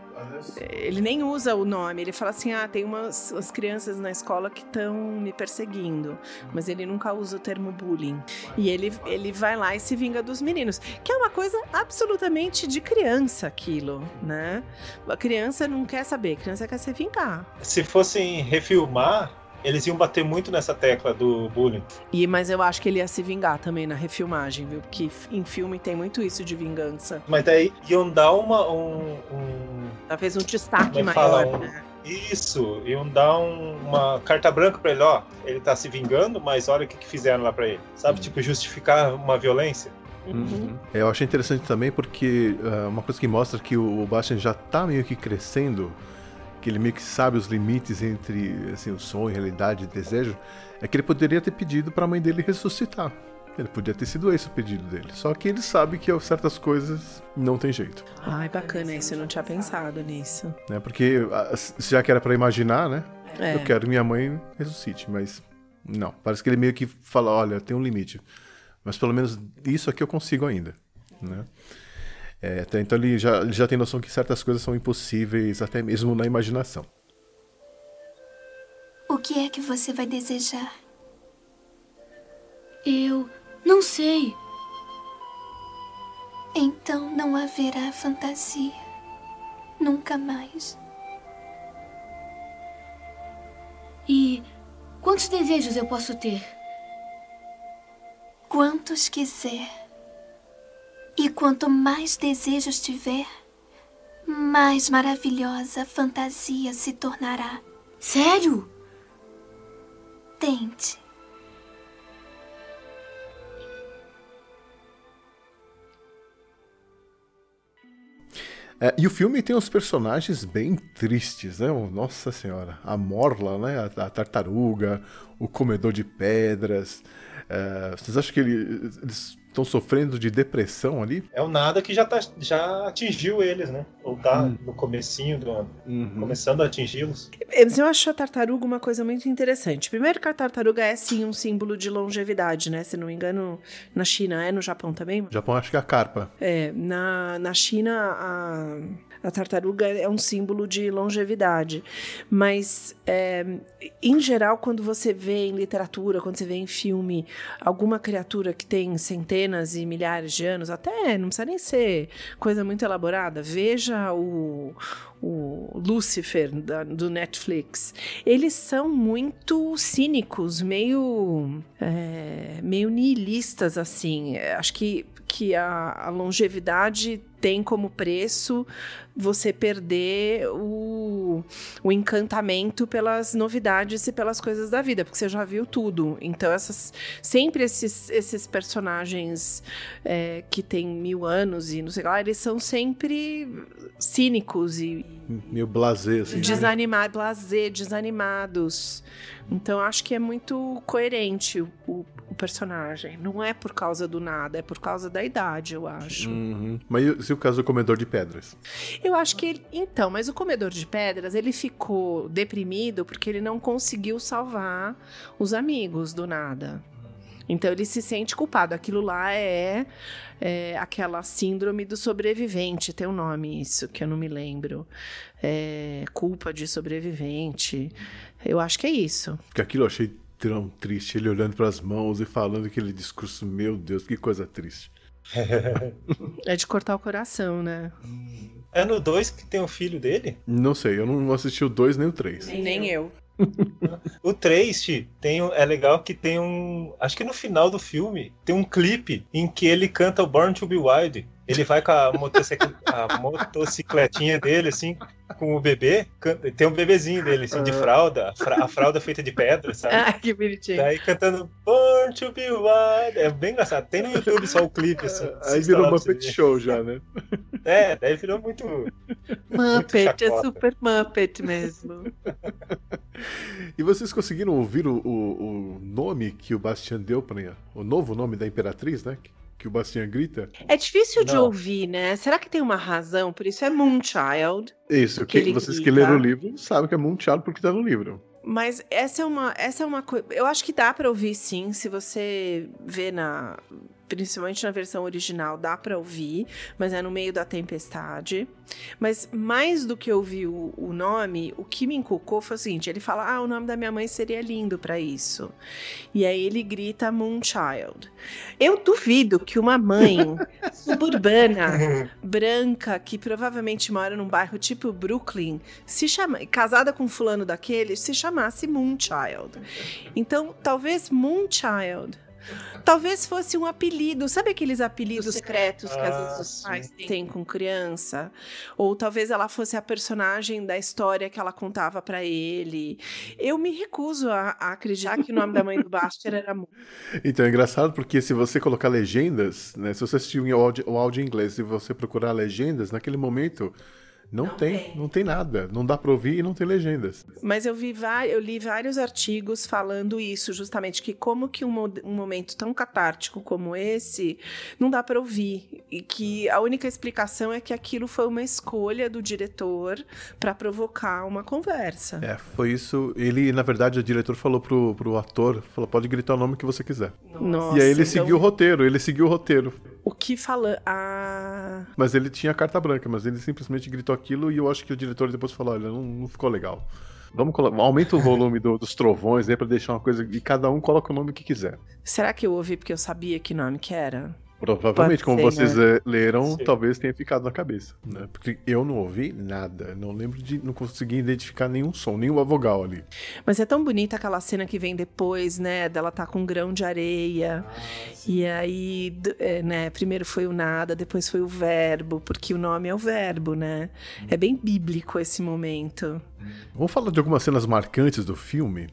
Ele nem usa o nome, ele fala assim: ah, tem umas, umas crianças na escola que estão me perseguindo. Mas ele nunca usa o termo bullying. E ele, ele vai lá e se vinga dos meninos. Que é uma coisa absolutamente de criança, aquilo, né? A criança não quer saber, a criança quer se vingar. Se fossem refilmar, eles iam bater muito nessa tecla do bullying. E, mas eu acho que ele ia se vingar também na refilmagem, viu? Porque em filme tem muito isso de vingança. Mas daí iam dar uma. Um, um... Talvez um destaque maior, um... né? Isso, iam dar um, uma carta branca pra ele, ó. Ele tá se vingando, mas olha o que, que fizeram lá pra ele. Sabe, uhum. tipo, justificar uma violência. Uhum. Eu achei interessante também porque uh, uma coisa que mostra que o Bastian já tá meio que crescendo que ele meio que sabe os limites entre assim, o sonho, realidade e desejo, é que ele poderia ter pedido para a mãe dele ressuscitar. Ele podia ter sido esse o pedido dele. Só que ele sabe que certas coisas não tem jeito. Ai, bacana isso. Eu não tinha pensado nisso. É porque já que era para imaginar, né? É. Eu quero que minha mãe ressuscite, mas não. Parece que ele meio que fala, olha, tem um limite. Mas pelo menos isso aqui eu consigo ainda, né? É, então ele já, ele já tem noção que certas coisas são impossíveis até mesmo na imaginação. O que é que você vai desejar? Eu não sei. Então não haverá fantasia. Nunca mais. E quantos desejos eu posso ter? Quantos quiser. E quanto mais desejos tiver, mais maravilhosa a fantasia se tornará. Sério? Tente. É, e o filme tem uns personagens bem tristes, né? Nossa Senhora. A Morla, né? A, a tartaruga, o comedor de pedras. É, vocês acham que ele, eles estão sofrendo de depressão ali. É o nada que já, tá, já atingiu eles, né? Ou tá hum. no comecinho do ano, uhum. começando a atingi-los. Eu acho a tartaruga uma coisa muito interessante. Primeiro que a tartaruga é sim um símbolo de longevidade, né? Se não me engano, na China é, no Japão também? No Japão acho que é a carpa. É, na, na China a a tartaruga é um símbolo de longevidade. Mas, é, em geral, quando você vê em literatura, quando você vê em filme, alguma criatura que tem centenas e milhares de anos, até não precisa nem ser coisa muito elaborada, veja o, o Lucifer da, do Netflix, eles são muito cínicos, meio é, meio nihilistas assim. Acho que que a, a longevidade tem como preço você perder o, o encantamento pelas novidades e pelas coisas da vida, porque você já viu tudo. Então, essas, sempre esses, esses personagens é, que têm mil anos e não sei lá, eles são sempre cínicos e. Meio blasé, assim. Desanimados, né? blasé, desanimados. Então acho que é muito coerente o, o, o, personagem. Não é por causa do nada, é por causa da idade, eu acho. Uhum. Mas e o caso do comedor de pedras? Eu acho que ele. Então, mas o comedor de pedras ele ficou deprimido porque ele não conseguiu salvar os amigos do nada. Então ele se sente culpado. Aquilo lá é, é, aquela síndrome do sobrevivente, tem um nome isso, que eu não me lembro. É, culpa de sobrevivente. Eu acho que é isso. Que aquilo eu achei tão triste, ele olhando para as mãos e falando aquele discurso, meu Deus, que coisa triste. é de cortar o coração, né? É no 2 que tem o filho dele? Não sei, eu não assisti o 2 nem o 3. Nem eu. O 3, Ti, tem, um- é legal que tem um. Acho que no final do filme tem um clipe em que ele canta o Born to Be Wild. Ele vai com a, motocic- a motocicletinha dele, assim, com o bebê. Tem um bebezinho dele, assim, de fralda, a fra- a fralda feita de pedra, sabe? Ah, que bonitinho. Daí cantando Born to Be Wild. É bem engraçado. Tem no YouTube só o clipe, assim. Aí assista virou lá uma pra você pet ver. show já, né? É, daí virou muito. Muppet, é chacota. super Muppet mesmo. E vocês conseguiram ouvir o, o, o nome que o Bastian deu para o novo nome da Imperatriz, né? Que, que o Bastian grita? É difícil de Não. ouvir, né? Será que tem uma razão? Por isso é Moonchild. Isso, Que que vocês que grita. leram o livro sabem que é Moonchild porque tá no livro. Mas essa é uma, essa é uma coisa. Eu acho que dá pra ouvir sim, se você vê na, principalmente na versão original, dá pra ouvir, mas é no meio da tempestade. Mas mais do que ouvir o, o nome, o que me inculcou foi o seguinte: ele fala, ah, o nome da minha mãe seria lindo pra isso. E aí ele grita Moonchild. Eu duvido que uma mãe suburbana branca que provavelmente mora num bairro tipo Brooklyn, se chama, casada com fulano daquele, se chamasse Moonchild. Então, talvez Moonchild Talvez fosse um apelido, sabe aqueles apelidos secretos que às Ah, vezes os sim. pais têm com criança? Ou talvez ela fosse a personagem da história que ela contava pra ele. Eu me recuso a, a acreditar que o nome da mãe do Baster era Moon. Então é engraçado porque se você colocar legendas, né? Se você assistir o áudio, o áudio em inglês e você procurar legendas, naquele momento não, Não tem, tem. não tem nada. Não dá pra ouvir e não tem legendas. Mas eu vi eu li vários artigos falando isso, justamente, que como que um, um momento tão catártico como esse não dá para ouvir. E que a única explicação é que aquilo foi uma escolha do diretor para provocar uma conversa. É, foi isso. Ele, na verdade, o diretor falou pro, pro ator, falou, pode gritar o nome que você quiser. Nossa, e aí ele então, seguiu o roteiro, ele seguiu o roteiro. O que fala. Ah, Mas ele tinha carta branca, mas ele simplesmente gritou aquilo e eu acho que o diretor depois falou, olha, não, não ficou legal. Vamos aumenta o volume do- dos trovões aí pra deixar uma coisa. E cada um coloca o nome que quiser. será que eu ouvi porque eu sabia que nome que era? Provavelmente, Pode como ser, vocês né? eh, leram, Sim. talvez tenha ficado na cabeça. Né? Porque eu não ouvi nada. Não lembro de. Não consegui identificar nenhum som, nenhuma vogal ali. Mas é tão bonita aquela cena que vem depois, né? Dela tá com um grão de areia. e aí, é, né? Primeiro foi o nada, depois foi o verbo, porque o nome é o verbo, né? É bem bíblico esse momento. Vamos falar de algumas cenas marcantes do filme.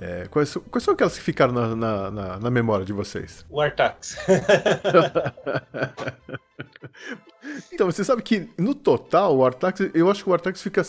É, quais, são- quais são aquelas que ficaram na, na, na- na memória de vocês? O Artax. Então, você sabe que no total, o Artax, eu acho que o Artax fica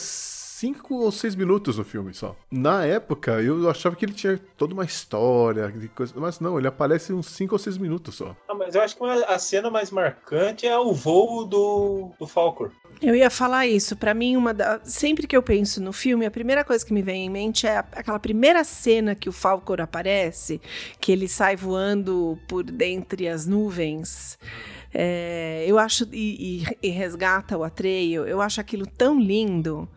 5 ou 6 minutos no filme só. Na época, eu achava que ele tinha toda uma história, coisa, mas não, ele aparece uns 5 ou 6 minutos só. Ah, mas eu acho que uma- a cena mais marcante é o voo do, do Falcor. Eu ia falar isso. Pra mim, uma da... sempre que eu penso no filme, a primeira coisa que me vem em mente é aquela primeira cena que o Falcor aparece, que ele sai voando por dentre as nuvens. É, eu acho e, e- e resgata o Atreio. Eu acho aquilo tão lindo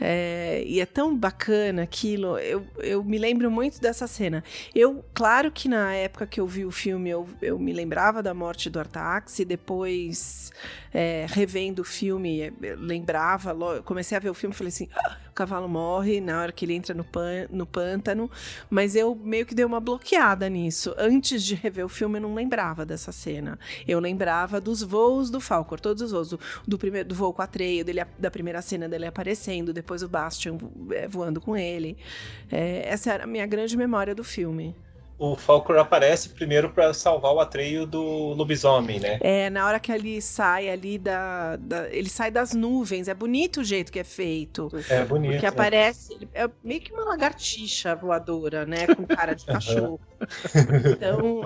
é, e é tão bacana aquilo. Eu, eu me lembro muito dessa cena. Eu, claro que na época que eu vi o filme, eu, eu me lembrava da morte do Artax e depois é, revendo o filme, lembrava, comecei a ver o filme e falei assim: "Ah, o cavalo morre na hora que ele entra no, pan, no pântano, mas eu meio que dei uma bloqueada nisso. Antes de rever o filme, eu não lembrava dessa cena. Eu lembrava dos voos do Falcor, todos os voos, do, do primeiro do voo com a Treio, dele, da primeira cena dele aparecendo, depois o Bastian é, voando com ele. É, essa era a minha grande memória do filme. O Falcor aparece primeiro pra salvar o Atreio do lobisomem, né? É, na hora que ele sai ali da, da- Ele sai das nuvens. É bonito o jeito que é feito. É bonito. Porque aparece. É meio que uma lagartixa voadora, né? Com cara de cachorro. Então.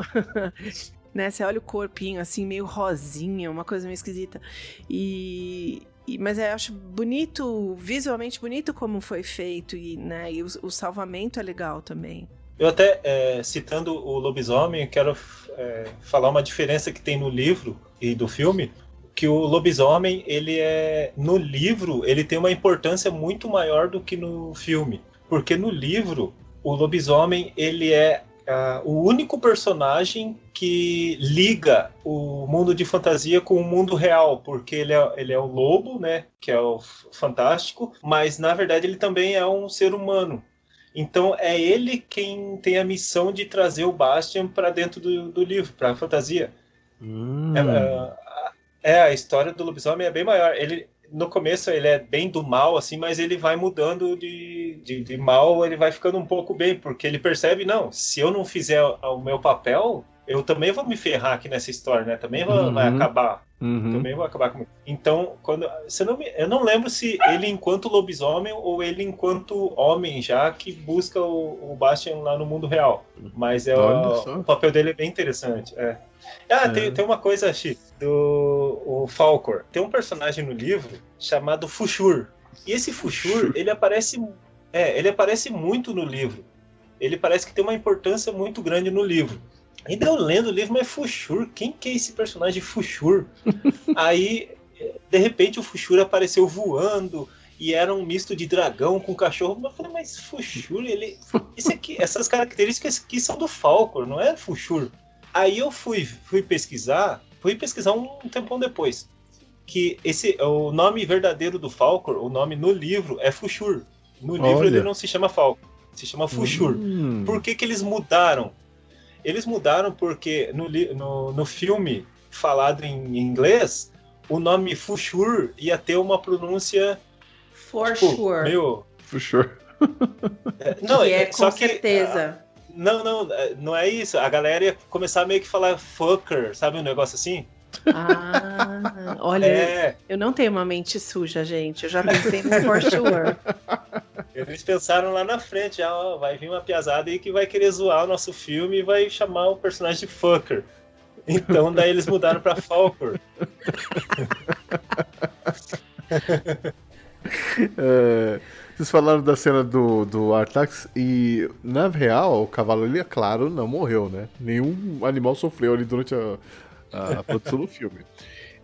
né, você olha o corpinho assim, meio rosinha, uma coisa meio esquisita. E. e- mas eu acho bonito, visualmente bonito como foi feito, e, né, e o, o salvamento é legal também. Eu até, é, citando o lobisomem, quero é, falar uma diferença que tem no livro e do filme, que o lobisomem, ele é no livro, ele tem uma importância muito maior do que no filme, porque no livro o lobisomem ele é o único personagem que liga o mundo de fantasia com o mundo real, porque ele é, ele é o lobo, né? Que é o fantástico, mas na verdade ele também é um ser humano. Então é ele quem tem a missão de trazer o Bastian para dentro do, do livro, para a fantasia. Hum. É, é, a história do lobisomem é bem maior. Ele, no começo ele é bem do mal, assim, mas ele vai mudando de, de, de, mal, ele vai ficando um pouco bem, porque ele percebe, não, se eu não fizer o meu papel, eu também vou me ferrar aqui nessa história, né? Também uhum. vai acabar. Uhum. Também vou acabar comigo. Então, quando. Você não me, eu não lembro se ele enquanto lobisomem ou ele enquanto homem, já que busca o, o Bastian lá no mundo real. Mas é o, o, papel dele é bem interessante. É. Ah, é. Tem, tem uma coisa, Xi, do o Falcor. Tem um personagem no livro chamado Fushur. E esse Fushur, ele aparece. É, ele aparece muito no livro. Ele parece que tem uma importância muito grande no livro. Ainda eu lendo o livro, mas Fushur, quem que é esse personagem Fushur? Aí, de repente, o Fushur apareceu voando e era um misto de dragão com cachorro. Eu falei, mas Fushur, ele. Esse aqui, essas características aqui são do Falcor, não é Fushur. Aí eu fui, fui pesquisar, fui pesquisar um tempão depois. Que esse, o nome verdadeiro do Falcor, o nome no livro é Fushur. No livro Olha. ele não se chama Falcor, se chama Fushur. Hum. Por que, que eles mudaram? Eles mudaram porque no, no, no filme falado em inglês, o nome Fushur ia ter uma pronúncia. For tipo, sure. Meio... For sure. É, não, que é, com certeza. Ah, não, não, é, não é isso. A galera ia começar a meio que falar fucker, sabe um negócio assim? Ah, olha, é. eu não tenho uma mente suja, gente. Eu já pensei no for sure. Eles pensaram lá na frente, já, ó, vai vir uma piazada aí que vai querer zoar o nosso filme e vai chamar o personagem de fucker. Então daí eles mudaram pra Falcor. é, vocês falaram da cena do, do Artax e na real o cavalo ali, é claro, não morreu, né? Nenhum animal sofreu ali durante a, a produção do filme.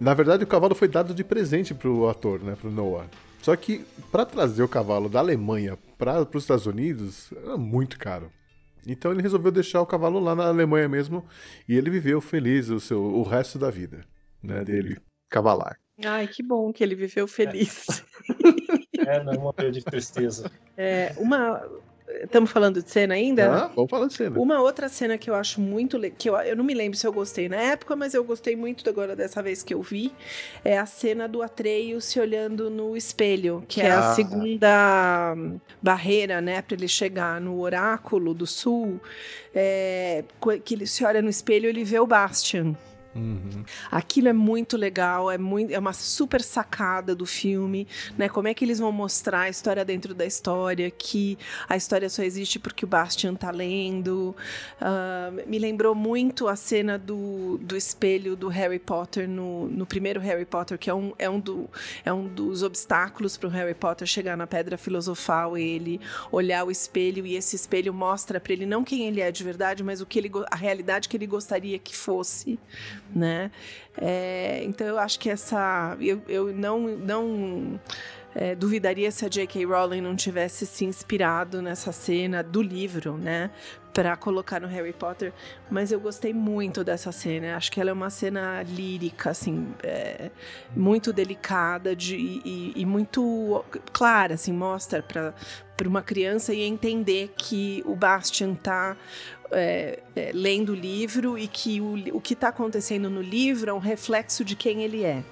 Na verdade, o cavalo foi dado de presente pro ator, né? Pro Noah. Só que para trazer o cavalo da Alemanha para os Estados Unidos era muito caro. Então ele resolveu deixar o cavalo lá na Alemanha mesmo e ele viveu feliz o, seu, o resto da vida né, dele, cavalar. Ai, que bom que ele viveu feliz. É, é não morreu de tristeza. É, uma, Estamos falando de cena ainda? Ah, vamos falar de cena. Uma outra cena que eu acho muito legal, que eu, eu não me lembro se eu gostei na época, mas eu gostei muito agora dessa vez que eu vi, é a cena do Atreio se olhando no espelho, que ah. é a ah. segunda barreira, né, para ele chegar no oráculo do sul, é, que ele se olha no espelho e ele vê o Bastian. Uhum. Aquilo é muito legal, é, muito, é uma super sacada do filme, né? Como é que eles vão mostrar a história dentro da história, que a história só existe porque o Bastian tá lendo. Uh, me lembrou muito a cena do, do espelho do Harry Potter no, no primeiro Harry Potter, que é um, é um, do, é um dos obstáculos para o Harry Potter chegar na Pedra Filosofal, ele olhar o espelho e esse espelho mostra para ele não quem ele é de verdade, mas o que ele, a realidade que ele gostaria que fosse né? É, então eu acho que essa. Eu, eu não. não é, duvidaria se a J.K. Rowling não tivesse se inspirado nessa cena do livro, né? Para colocar no Harry Potter, mas eu gostei muito dessa cena. Acho que ela é uma cena lírica, assim, é, muito delicada de, e, e, muito clara, assim, mostra para uma criança e entender que o Bastian tá é, é, lendo o livro e que o, o que está acontecendo no livro é um reflexo de quem ele é.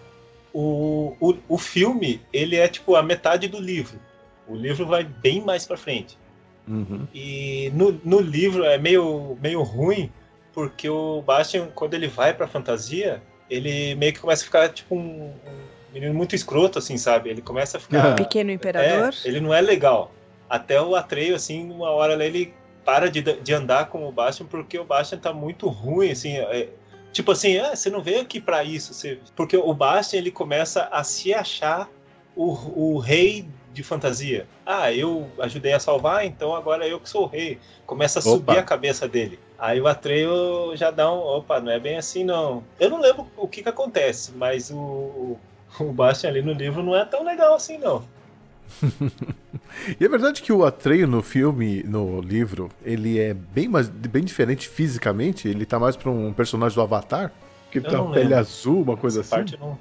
O, o, o filme, ele é tipo a metade do livro. O livro vai bem mais para frente. Uhum. E no, no livro é meio, meio ruim, porque o Bastian, quando ele vai pra fantasia, ele meio que começa a ficar tipo um, um menino muito escroto, assim, sabe? Ele começa a ficar. Pequeno imperador? É, ele não é legal. Até o Atreio, assim, uma hora ele para de, de andar com o Bastian porque o Bastian tá muito ruim, assim. É, tipo assim, ah, você não veio aqui para isso. Você... Porque o Bastian ele começa a se achar o, o rei de fantasia. Ah, eu ajudei a salvar, então agora eu que sou o rei. Começa a opa. subir a cabeça dele. Aí o Atreio já dá um. Opa, não é bem assim não. Eu não lembro o que que acontece, mas o, o Bastian ali no livro não é tão legal assim não. E é verdade que o Atreio no filme, no livro, ele é bem, mais, bem diferente fisicamente? Ele tá mais pra um personagem do Avatar? Que Eu tem uma pele lembro. azul, uma coisa Essa assim? parte não.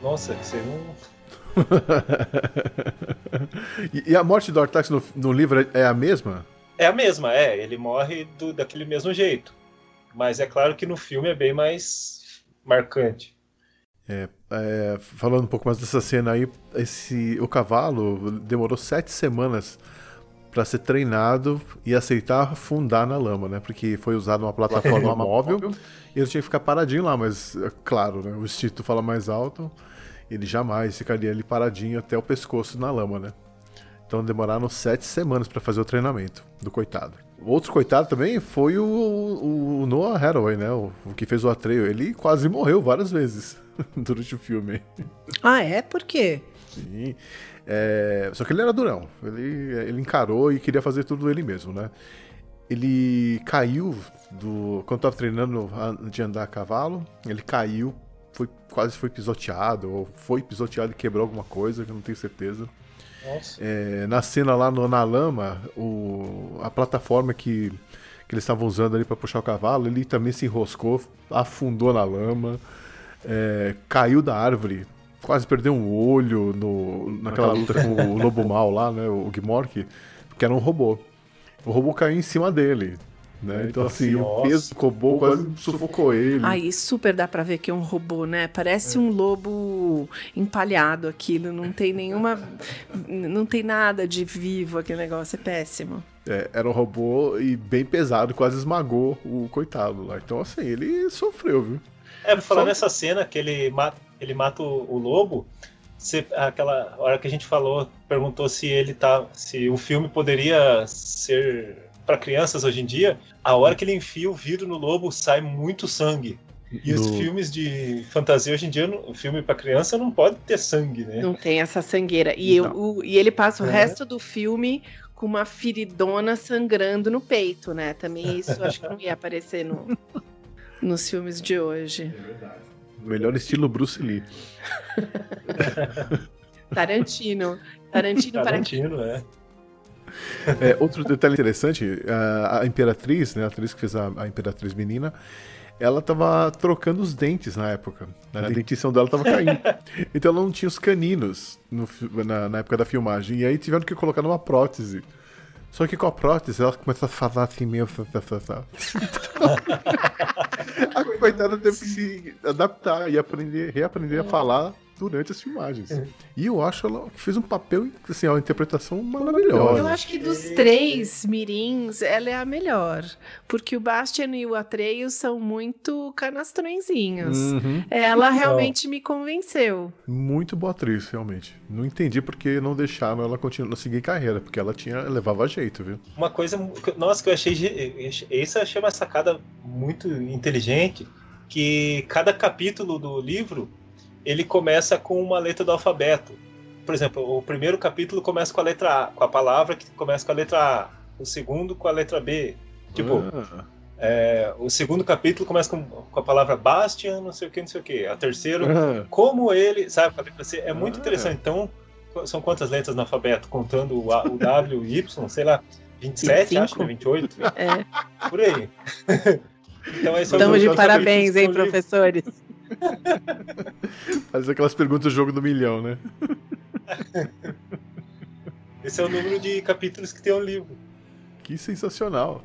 Nossa, você não. e, e a morte do Artax no, no livro é- é a mesma? É a mesma, é. Ele morre do, daquele mesmo jeito. Mas é claro que no filme é bem mais marcante. É, falando um pouco mais dessa cena aí, esse, o cavalo demorou sete semanas para ser treinado e aceitar afundar na lama, né? Porque foi usada uma plataforma móvel e ele tinha que ficar paradinho lá, mas é claro, né? O instinto fala mais alto, ele jamais ficaria ali paradinho até o pescoço na lama, né? Então demoraram sete semanas para fazer o treinamento do coitado. Outro coitado também foi o, o- o Noah Hathaway, né? O, o que fez o Atreio. Ele quase morreu várias vezes durante o filme. Ah, é? Por quê? Sim. É, só que ele era durão. Ele, ele encarou e queria fazer tudo ele mesmo, né? Ele caiu do. Quando tava treinando de andar a cavalo, ele caiu, foi, quase foi pisoteado, ou foi pisoteado e quebrou alguma coisa, que eu não tenho certeza. Nossa. É, na cena lá no- na lama, o, a plataforma que, que eles estavam usando ali para puxar o cavalo, ele também se enroscou, afundou na lama, é, caiu da árvore, quase perdeu um olho no, naquela luta com o lobo mal lá, né, o Gmork, que era um robô. O robô caiu em cima dele. Né? Então, assim, o Nossa. peso do robô quase sufocou ele. Aí super dá pra ver que é um robô, né? Parece um lobo empalhado aquilo, não tem nenhuma. Não tem nada de vivo aquele negócio, é péssimo. É, era um robô e bem pesado, quase esmagou o coitado lá. Então, assim, ele sofreu, viu? É, falando Só- nessa cena que ele mata, ele mata o, o lobo, você- aquela hora que a gente falou, perguntou se ele tá. se o filme poderia ser para crianças hoje em dia, a hora que ele enfia o vidro no lobo sai muito sangue. E os filmes de fantasia hoje em dia, o filme para criança não pode ter sangue, né? Não tem essa sangueira. E, eu- o- e ele passa o É. resto do filme com uma feridona sangrando no peito, né? Também isso acho que não ia aparecer no, nos filmes de hoje. Melhor estilo Bruce Lee. Tarantino. Tarantino, para Tarantino, é. É, outro detalhe interessante, a, a Imperatriz, né, a atriz que fez a, a Imperatriz menina, ela tava trocando os dentes na época. A dentição dela tava caindo. então ela não tinha os caninos no na, na época da filmagem. E aí tiveram que colocar numa prótese. Só que com a prótese ela começa a falar assim meio. a coitada teve que se adaptar e aprender, reaprender a falar durante as filmagens. E eu acho ela que fez um papel, assim, uma interpretação maravilhosa. Eu acho que dos três mirins, ela é a melhor. Porque o Bastian e o Atreus são muito canastrõezinhos. Uhum. Ela realmente me convenceu. Muito boa atriz, realmente. Não entendi porque não deixaram ela continuar seguir carreira, porque ela tinha levava jeito, viu? Uma coisa, nossa, que eu achei. Isso eu achei uma sacada muito inteligente. Que cada capítulo do livro ele começa com uma letra do alfabeto. Por exemplo, o primeiro capítulo começa com a letra A, com a palavra que começa com a letra A. O segundo com a letra B. Tipo, Ah, é, o segundo capítulo começa com, com a palavra Bastian, não sei o que, não sei o que. A terceira, ah, como ele, sabe, com a letra C. É muito Ah. interessante. Então, são quantas letras no alfabeto? Contando o, A, o W, o Y, sei lá, 27, acho, né? 28, É. por aí. então, esse é o Estamos de parabéns, hein, que professores? faz aquelas perguntas do jogo do milhão, né? Esse é o número de capítulos que tem o livro. Que sensacional.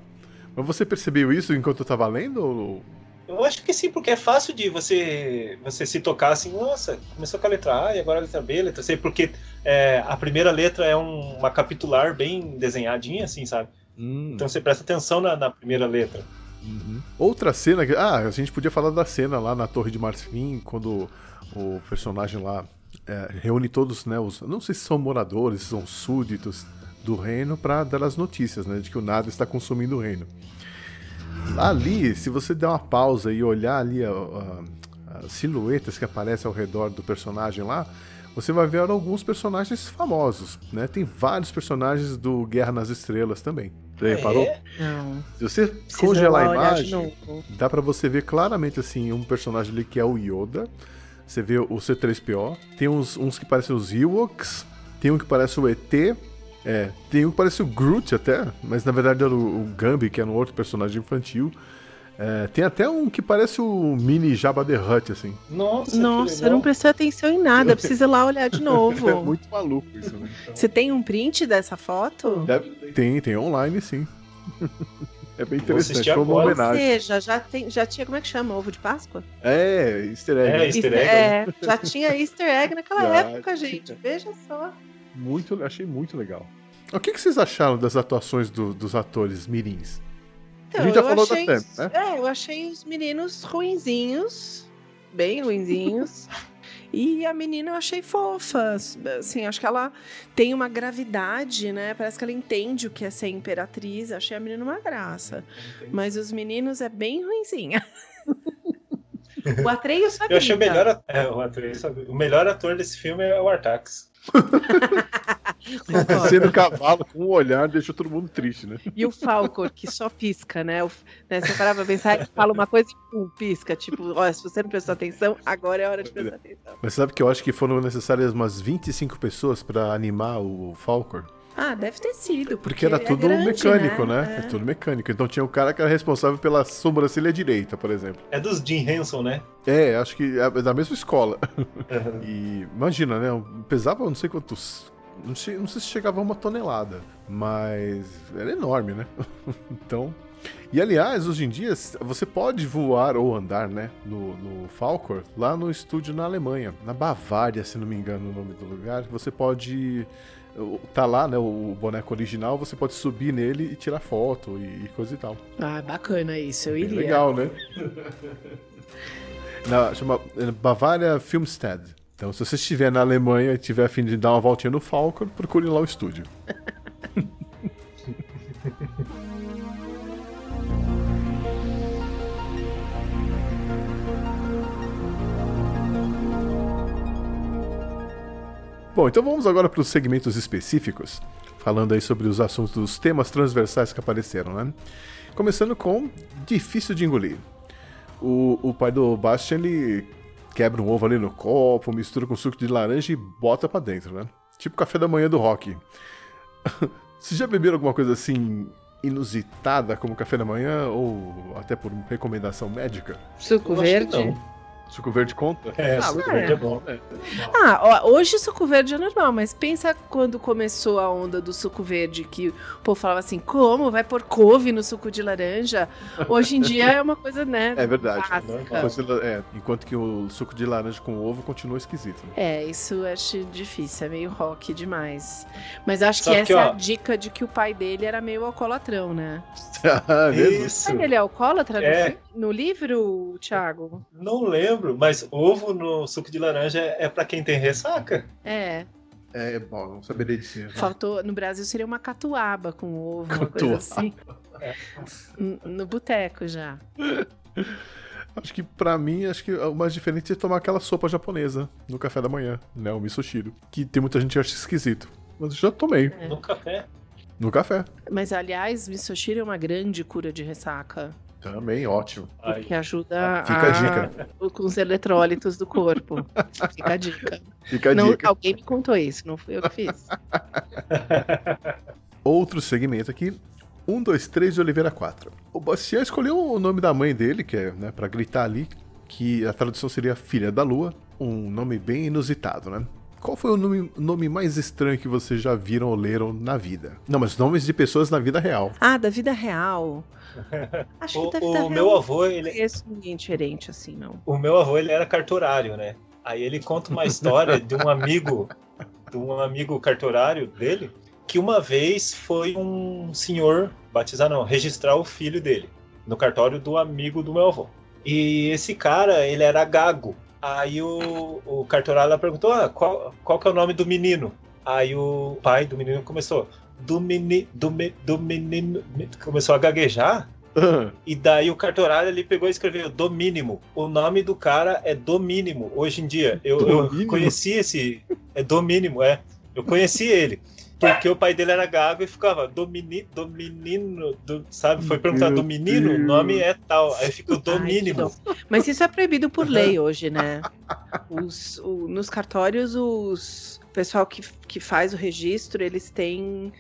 Mas você percebeu isso enquanto eu tava lendo? Ou... Eu acho que sim, porque é fácil de você você se tocar assim, nossa, começou com a letra A e agora a letra B, a letra C, porque é, a primeira letra é um- uma capitular bem desenhadinha, assim, sabe? Hum, Então você presta atenção na, na primeira letra. Uhum. Outra cena que. Ah, a gente podia falar da cena lá na Torre de Marfim, quando o personagem lá é, reúne todos, né? Os, não sei se são moradores, se são súditos do reino, para dar as notícias, né? De que o nada está consumindo o reino. Ali, se você der uma pausa e olhar ali as silhuetas que aparecem ao redor do personagem lá, você vai ver alguns personagens famosos, né? Tem vários personagens do Guerra nas Estrelas também. Você reparou? É? Não. Se você Precisa congelar a imagem, dá pra você ver claramente assim um personagem ali que é o Yoda. Você vê o C3PO. Tem uns, uns que parecem os Ewoks. Tem um que parece o ET. É, tem um que parece o Groot até, mas na verdade era o, o Gambi, que era um outro personagem infantil. É, tem até um que parece o mini Jabba the Hutt, assim. Nossa, Nossa, eu não prestei atenção em nada. Precisa ir lá olhar de novo. É muito maluco isso, né? Você tem um print dessa foto? Deve- tem, tem online sim. É bem interessante, foi uma agora. Ou homenagem. seja, já, tem, já tinha, como é que chama? Ovo de Páscoa? É, easter egg. É, easter egg. É, já tinha easter egg naquela Já época, tinha. gente. Veja só. Muito, achei muito legal. O que, que vocês acharam das atuações do- dos atores mirins? Então, A gente já eu falou da achei, Pam, né? É, eu achei os meninos ruinzinhos, bem ruinzinhos. e a menina eu achei fofa. Assim, acho que ela tem uma gravidade, né? Parece que ela entende o que é ser imperatriz. Achei a menina uma graça. Mas os meninos é bem ruinzinha. o Atreio sabia. Eu achei o melhor, at- é, o, ator, sabe? o melhor ator desse filme é o Artax. Sendo cavalo com um olhar deixou todo mundo triste, né? E o Falcor, que só pisca, né? O, né você parava pra pensar e fala uma coisa e pum, pisca. Tipo, ó, se você não prestou atenção, agora é hora de prestar atenção. Mas sabe que eu acho que foram necessárias umas 25 pessoas pra animar o Falcor? Ah, deve ter sido. Porque era ele é tudo grande, mecânico, né? É. É tudo mecânico. Então tinha um cara que era responsável pela sobrancelha direita, por exemplo. É dos Jim Henson, né? É, acho que é da mesma escola. E imagina, né? Pesava não sei quantos. Não sei, não sei se chegava a uma tonelada, mas era enorme, né? então. E aliás, hoje em dia, você pode voar ou andar, né? No, no Falcor, lá no estúdio na Alemanha, na Bavária, se não me engano o nome do lugar. Você pode. Tá lá, né? O boneco original, você pode subir nele e tirar foto e, coisa e tal. Ah, bacana isso, eu iria. legal, né? na, chama é, Bavaria Filmstead. Então, se você estiver na Alemanha e tiver a fim de dar uma voltinha no Falcon, procure lá o estúdio. Bom, então vamos agora para os segmentos específicos, falando aí sobre os assuntos dos temas transversais que apareceram, né? Começando com difícil de engolir. O, o pai do Bastian, ele quebra um ovo ali no copo, mistura com suco de laranja e bota pra dentro, né? Tipo café da manhã do rock. Vocês já beberam alguma coisa assim inusitada como café da manhã ou até por recomendação médica? Suco verde? não. Suco verde conta? É, Ah, suco é. verde é bom. Ah, ó, hoje suco verde é normal, mas pensa quando começou a onda do suco verde, que o povo falava assim, como? Vai pôr couve no suco de laranja? Hoje em dia é uma coisa, né? É verdade. Coisa- é, enquanto que o suco de laranja com ovo continua esquisito. né? É, isso eu acho difícil, é meio rock demais. Mas acho que Só que, essa é a ó- dica de que o pai dele era meio alcoolatrão, né? Ah, mesmo? Isso. O pai dele é alcoólatra no É. no livro, Thiago? Não lembro, mas ovo no suco de laranja é pra quem tem ressaca. É, É, bom, não saberia dizer. faltou. No Brasil seria uma catuaba com ovo, uma coisa assim. N- No boteco já. Acho que pra mim, acho que o mais diferente é tomar aquela sopa japonesa no café da manhã, né? O misoshiro. Que tem muita gente que acha esquisito. Mas eu já tomei. É. No café. No café. Mas, aliás, misoshiro é uma grande cura de ressaca. Também, ótimo. Aí. Que ajuda Fica a dica. com os eletrólitos do corpo. Fica a dica. Fica a Não, dica. alguém me contou isso, não fui eu que fiz. Outro segmento aqui. 1, 2, 3 de Oliveira 4. O Bastian escolheu o nome da mãe dele, que é, né, pra gritar ali, que a tradução seria Filha da Lua. Um nome bem inusitado, né? Qual foi o nome, nome mais estranho que vocês já viram ou leram na vida? Não, mas nomes de pessoas na vida real. Ah, da vida real. Acho O, que da vida o meu avô, ele, conheço ninguém diferente assim, não. o meu avô, ele era cartorário, né? Aí ele conta uma história de um amigo, de um amigo cartorário dele, que uma vez foi um senhor batizar, não, registrar o filho dele no cartório do amigo do meu avô. E esse cara, ele era gago. Aí o, o cartorário lá perguntou, ah, qual, qual que é o nome do menino? Aí o pai do menino começou, do, meni, do, me, do menino, começou a gaguejar, e daí o cartorário ele pegou e escreveu do mínimo. O nome do cara é do mínimo hoje em dia. Eu, eu conheci esse. É do mínimo, é. Eu conheci ele. Porque o pai dele era gago e ficava do, meni, do menino, do, sabe? Foi perguntar do menino, o nome é tal. Aí ficou do Ai, mínimo. Mas isso é proibido por lei hoje, né? Os, o- nos cartórios, os pessoal que, que faz o registro, eles têm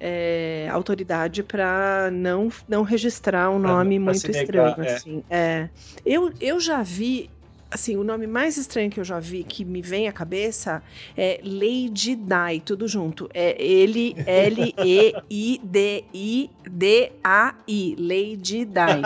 é, autoridade para não, não registrar um nome pra muito negar, estranho. é. Assim. É. Eu, eu já vi. Assim, o nome mais estranho que eu já vi, que me vem à cabeça, é Lady Di, tudo junto. É ele, L-E-I-D-I-D-A-I, Lady Di.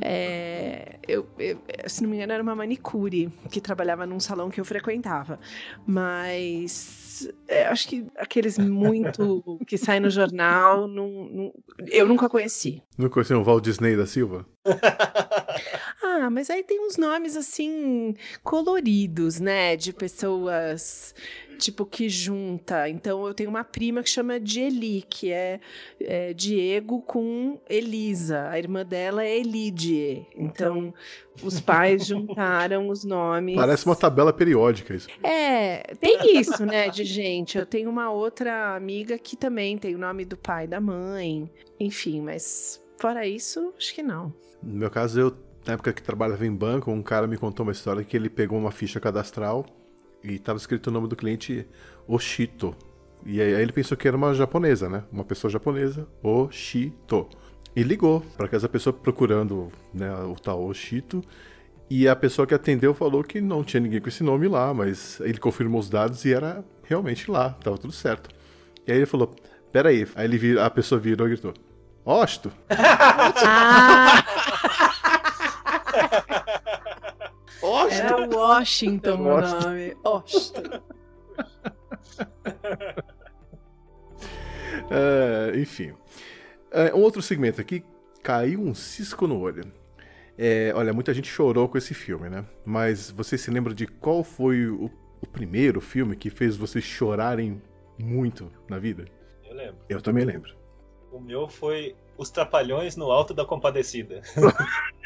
É, eu, eu- se não me engano, era uma manicure que trabalhava num salão que eu frequentava. Mas é, acho que aqueles muito que saem no jornal, não- não- eu nunca conheci. Não conheceu o Walt Disney da Silva? Ah, mas aí tem uns nomes assim coloridos, né? De pessoas tipo que junta. Então eu tenho uma prima que chama de Eli, que é, é Diego com Elisa. A irmã dela é Elidie. Então os pais juntaram os nomes. Parece uma tabela periódica isso. É, tem isso, né, de gente. Eu tenho uma outra amiga que também tem o nome do pai e da mãe. Enfim, mas fora isso, acho que não. No meu caso, eu, na época que trabalhava em banco, um cara me contou uma história que ele pegou uma ficha cadastral e estava escrito o nome do cliente Oshito. E aí aí ele pensou que era uma japonesa, né? Uma pessoa japonesa, Oshito. E ligou para essa pessoa procurando né, o tal Oshito. E a pessoa que atendeu falou que não tinha ninguém com esse nome lá, mas ele confirmou os dados e era realmente lá, tava tudo certo. E aí ele falou: Peraí. Aí ele a pessoa virou e gritou: Oshito! Ah, Oshito! era Washington o Washington. nome. Washington. É, enfim. É, um outro segmento aqui, caiu um cisco no olho. É, olha, muita gente chorou com esse filme, né? Mas você se lembra de qual foi o, o primeiro filme que fez vocês chorarem muito na vida? Eu lembro. Eu também lembro. O meu foi Os Trapalhões no Alto da Compadecida.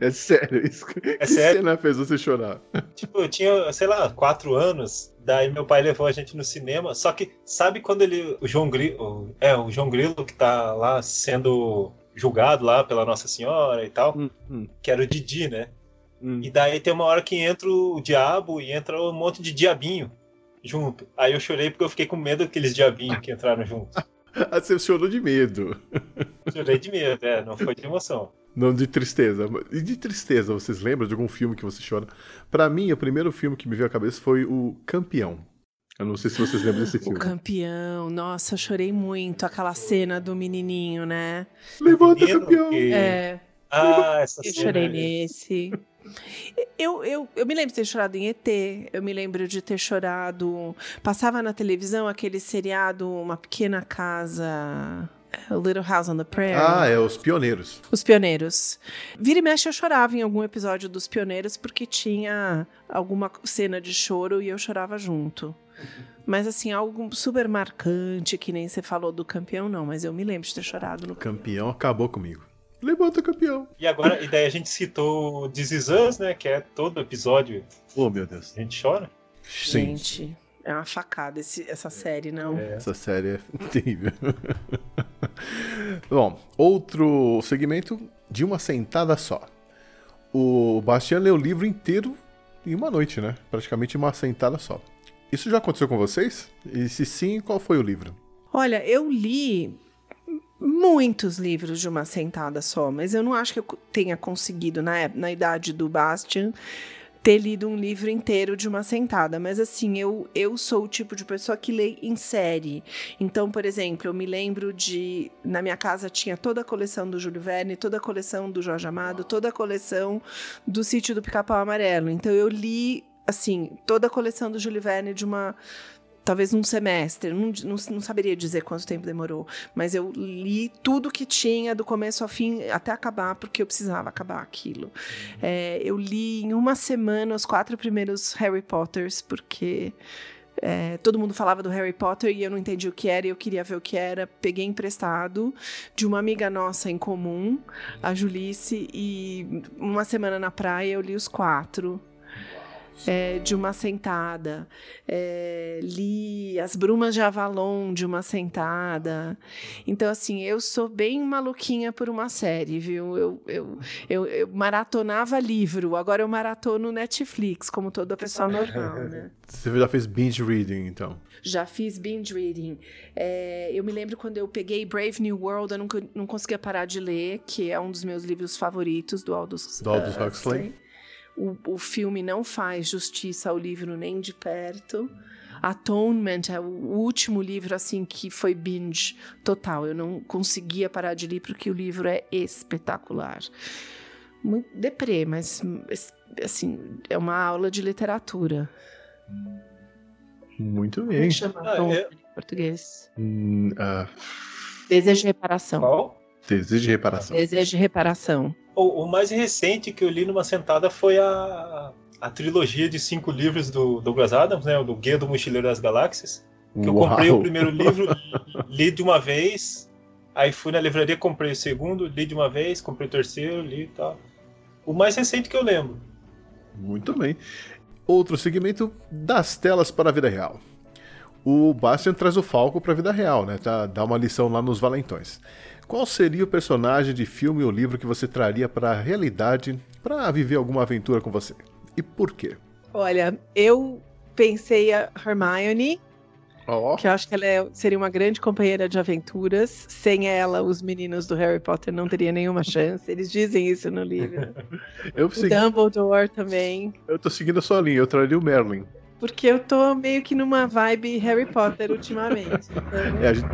É sério, isso. É sério. cena fez você chorar? Tipo, eu tinha, sei lá, quatro anos. Daí meu pai levou a gente no cinema. Só que, sabe quando ele. O João Grilo. É, o João Grilo que tá lá sendo julgado lá pela Nossa Senhora e tal. Hum, hum, Que era o Didi, né? hum. E daí tem uma hora que entra o diabo e entra um monte de diabinho junto. Aí eu chorei porque eu fiquei com medo daqueles diabinhos que entraram junto. Ah, você chorou de medo. Chorei de medo, é, não foi de emoção. Não de tristeza. E de tristeza, vocês lembram de algum filme que você chora? Pra mim, o primeiro filme que me veio à cabeça foi o Campeão. Eu não sei se vocês lembram desse O filme. campeão, nossa, eu chorei muito aquela cena do menininho, né? Levanta, Menino campeão! que- É, Ah, essa eu cena. chorei nesse. Eu, eu, eu me lembro de ter chorado em ET, eu me lembro de ter chorado. Passava na televisão aquele seriado Uma Pequena Casa. A Little House on the Prairie. Ah, é, os pioneiros. Os Pioneiros. Vira e mexe eu chorava em algum episódio dos Pioneiros porque tinha alguma cena de choro e eu chorava junto. Mas assim, algo super marcante, que nem você falou do campeão, não. Mas eu me lembro de ter chorado no Campeão acabou comigo. Levanta, campeão! E agora, e daí a gente citou o This Is Us, né? Que é todo episódio Oh, meu Deus. a gente chora. Sim, Gente, é uma facada esse- essa série, não. essa série é terrível. Bom, outro segmento de uma sentada só. O Bastian leu o livro inteiro em uma noite, né? Praticamente uma sentada só. Isso já aconteceu com vocês? E se sim, qual foi o livro? Olha, eu li muitos livros de uma sentada só, mas eu não acho que eu tenha conseguido, na, na idade do Bastian, ter lido um livro inteiro de uma sentada. Mas assim, eu, eu sou o tipo de pessoa que lê em série. Então, por exemplo, eu me lembro de. Na minha casa tinha toda a coleção do Júlio Verne, toda a coleção do Jorge Amado, toda a coleção do Sítio do Pica-Pau Amarelo. Então, eu li. Assim, toda a coleção do Júlio Verne de uma talvez um semestre, não, não, não saberia dizer quanto tempo demorou, mas eu li tudo que tinha do começo ao fim até acabar, porque eu precisava acabar aquilo. É, eu li em uma semana os quatro primeiros Harry Potters, porque é, todo mundo falava do Harry Potter e eu não entendi o que era e eu queria ver o que era. Peguei emprestado de uma amiga nossa em comum, a Julice, e uma semana na praia eu li os quatro. É, de uma sentada. É, li As Brumas de Avalon de uma sentada. Então, assim, eu sou bem maluquinha por uma série, viu? Eu, eu, eu, eu maratonava livro, agora eu maratono Netflix, como toda pessoa normal, né? Você já fez binge reading, então? Já fiz binge reading. É, eu me lembro quando eu peguei Brave New World, eu nunca, não conseguia parar de ler, que é um dos meus livros favoritos do Aldous, do Aldous Huxley. O, o filme não faz justiça ao livro nem de perto. Atonement é o último livro assim que foi binge total. Eu não conseguia parar de ler porque o livro é espetacular. Muito deprê, mas assim, é uma aula de literatura. Muito bem. Chama ah, é... em português. Hum, uh... Desejo de reparação. Qual? Desejo de reparação. Desejo de reparação. O, o, mais recente que eu li numa sentada foi a, a trilogia de cinco livros do Douglas Adams, né? O do Guia do Mochileiro das Galáxias. Que eu comprei o primeiro livro, li de uma vez, aí fui na livraria, comprei o segundo, li de uma vez, comprei o terceiro, li e tal. O mais recente que eu lembro. Muito bem. Outro segmento das telas para a vida real. O Bastian traz o Falco para a vida real, né? Tá, dá uma lição lá nos Valentões. Qual seria o personagem de filme ou livro que você traria para a realidade para viver alguma aventura com você? E por quê? Olha, eu pensei a Hermione, oh. que eu acho que ela é, seria uma grande companheira de aventuras. Sem ela, os meninos do Harry Potter não teriam nenhuma chance. Eles dizem isso no livro. eu o segui... Dumbledore também. Eu tô seguindo a sua linha, eu traria o Merlin. Porque eu tô meio que numa vibe Harry Potter ultimamente. Então... É, a gente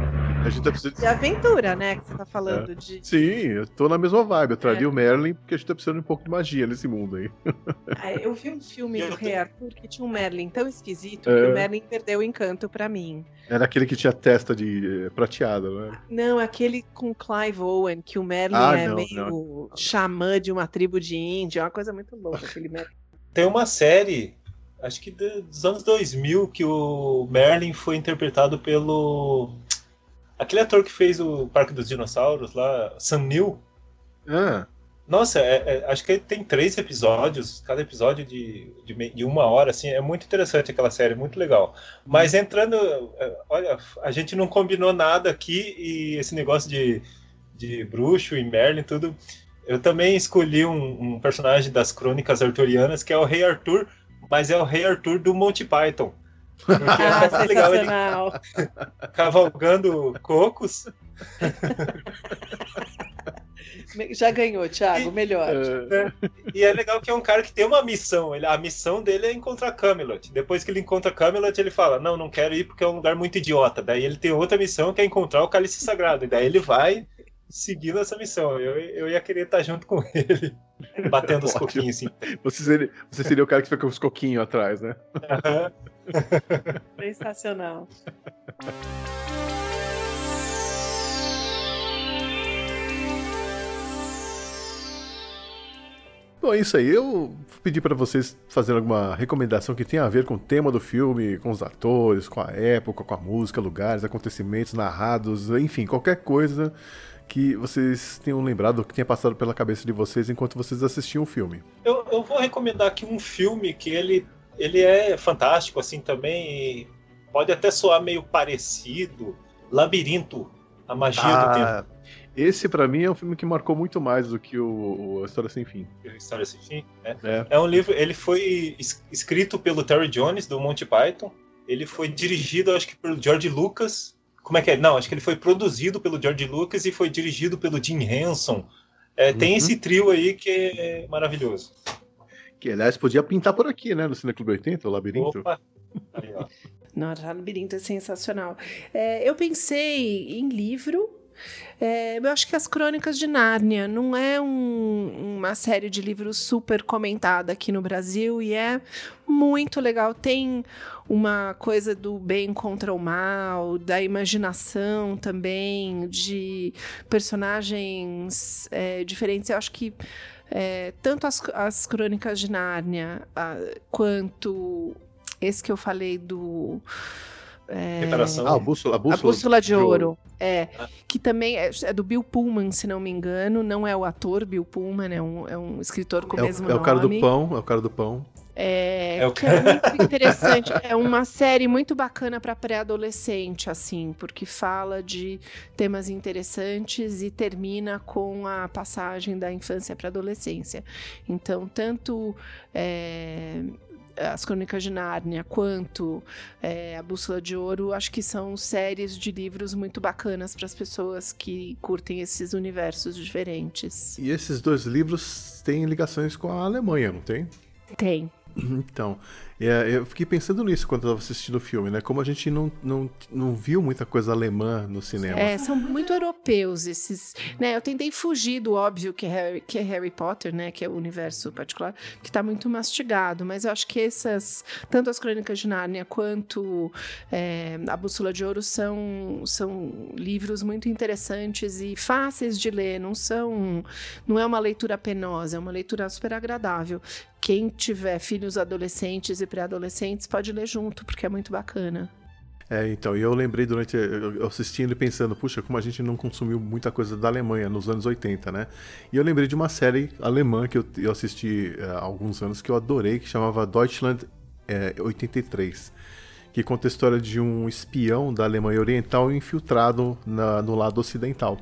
a gente tá precisando de aventura, né? Que você tá falando é. de. Sim, eu tô na mesma vibe. Eu traria é. o Merlin porque a gente tá precisando de um pouco de magia nesse mundo aí. É, eu vi um filme do Rei Arthur que tinha um Merlin tão esquisito que o é. Merlin perdeu o encanto para mim. Era aquele que tinha testa de eh, prateada, né? Não, aquele com Clive Owen, que o Merlin ah, é não, meio não. xamã de uma tribo de índia, é uma coisa muito louca aquele Merlin. Tem uma série acho que dos anos 2000 que o Merlin foi interpretado pelo Aquele ator que fez o Parque dos Dinossauros lá, Sam Neill. Ah. Nossa, é, é, acho que tem três episódios, cada episódio de, de, de, uma hora, assim, é muito interessante aquela série, muito legal. Mas entrando, é, olha, a gente não combinou nada aqui e esse negócio de, de bruxo e Merlin, tudo. Eu também escolhi um, um personagem das crônicas arturianas, que é o Rei Arthur, mas é o Rei Arthur do Monty Python. Ah, é legal ele cavalgando cocos. Já ganhou, Thiago, melhor. É, e é legal que é um cara que tem uma missão. Ele, a missão dele é encontrar Camelot. Depois que ele encontra Camelot, ele fala: Não, não quero ir porque é um lugar muito idiota. Daí ele tem outra missão que é encontrar o cálice sagrado. E daí ele vai seguindo essa missão. Eu, eu ia querer estar junto com ele, batendo os coquinhos assim. Você seria, você seria o cara que fica com os coquinhos atrás, né? Sensacional. Bom, é isso aí. Eu pedi para vocês fazerem alguma recomendação que tenha a ver com o tema do filme, com os atores, com a época, com a música, lugares, acontecimentos narrados, enfim, qualquer coisa que vocês tenham lembrado, que tenha passado pela cabeça de vocês enquanto vocês assistiam o filme. Eu, eu vou recomendar aqui um filme que ele, ele é fantástico, assim, também. Pode até soar meio parecido. Labirinto, a magia ah, do tempo. Esse, para mim, é um filme que marcou muito mais do que o, o A História Sem Fim. A História Sem Fim, né? É. é um livro, ele foi escrito pelo Terry Jones, do Monty Python. Ele foi dirigido, acho que, pelo George Lucas, como é que é? Não, acho que ele foi produzido pelo George Lucas e foi dirigido pelo Jim Henson. É, uhum. Tem esse trio aí que é maravilhoso. Que, aliás, podia pintar por aqui, né? No Cine Clube 80, o Labirinto. Opa! Aí, ó. Nossa, o Labirinto é sensacional. É, eu pensei em livro, é, eu acho que as Crônicas de Nárnia não é um, uma série de livros super comentada aqui no Brasil e é muito legal. Tem uma coisa do bem contra o mal, da imaginação também, de personagens é, diferentes. Eu acho que é, tanto as, as Crônicas de Nárnia a, quanto esse que eu falei do é... Reparação. Ah, a bússola, a bússola, a bússola de, de ouro. ouro. É. Ah. Que também é, é, do Bill Pullman, se não me engano. Não é o ator Bill Pullman, é um, é um escritor com o é mesmo o, é nome. É o cara do pão, é o cara do pão. É, É o que é muito interessante. É uma série muito bacana para pré-adolescente, assim, porque fala de temas interessantes e termina com a passagem da infância para adolescência. Então, tanto é, as Crônicas de Nárnia quanto é, a Bússola de Ouro, acho que são séries de livros muito bacanas para as pessoas que curtem esses universos diferentes. E esses dois livros têm ligações com a Alemanha, não tem? Tem. Então, é, eu fiquei pensando nisso quando eu estava assistindo o filme, né? Como a gente não, não, não viu muita coisa alemã no cinema. É, são muito europeus esses. Né, eu tentei fugir do óbvio que é, Harry, que é Harry Potter, né? Que é o universo particular, que está muito mastigado. Mas eu acho que essas, tanto as Crônicas de Nárnia quanto é, a Bússola de Ouro são, são livros muito interessantes e fáceis de ler. Não são, não é uma leitura penosa, é uma leitura super agradável. Quem tiver filhos adolescentes e pré-adolescentes pode ler junto, porque é muito bacana. É, então, e eu lembrei durante. Assistindo e pensando, puxa, como a gente não consumiu muita coisa da Alemanha nos anos 80, né? E eu lembrei de uma série alemã que eu, eu assisti é, há alguns anos que eu adorei, que chamava Deutschland é, 83. Que conta a história de um espião da Alemanha Oriental infiltrado na, no lado ocidental.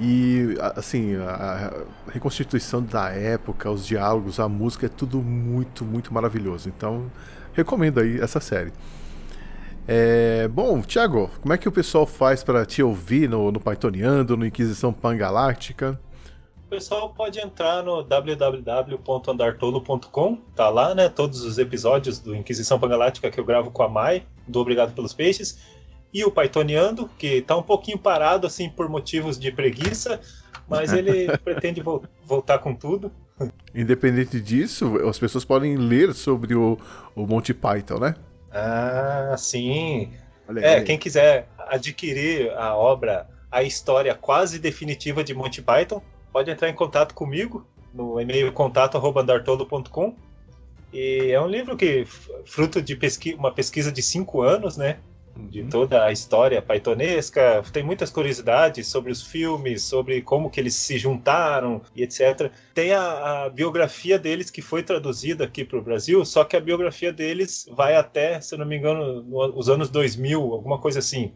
E, assim, a reconstituição da época, os diálogos, a música, é tudo muito, muito maravilhoso. Então, recomendo aí essa série. É, bom, Thiago, como é que o pessoal faz para te ouvir no, no Pythoniando, no Inquisição Pangaláctica? O pessoal pode entrar no www.andartolo.com, tá lá, né? Todos os episódios do Inquisição Pangaláctica que eu gravo com a Mai, do Obrigado pelos Peixes e o Pythoniando, que está um pouquinho parado assim por motivos de preguiça, mas ele pretende vo voltar com tudo. Independente disso, as pessoas podem ler sobre o, o Monty Python, né? Ah, sim. Olha é, aí. quem quiser adquirir a obra, a história quase definitiva de Monty Python, pode entrar em contato comigo no e-mail contato@andartolo.com. E é um livro que fruto de pesqui uma pesquisa de cinco anos, né? De uhum. toda a história paitonesca. Tem muitas curiosidades sobre os filmes, sobre como que eles se juntaram e etc. Tem a, a biografia deles que foi traduzida aqui para o Brasil, só que a biografia deles vai até, se não me engano, no, os anos 2000, alguma coisa assim.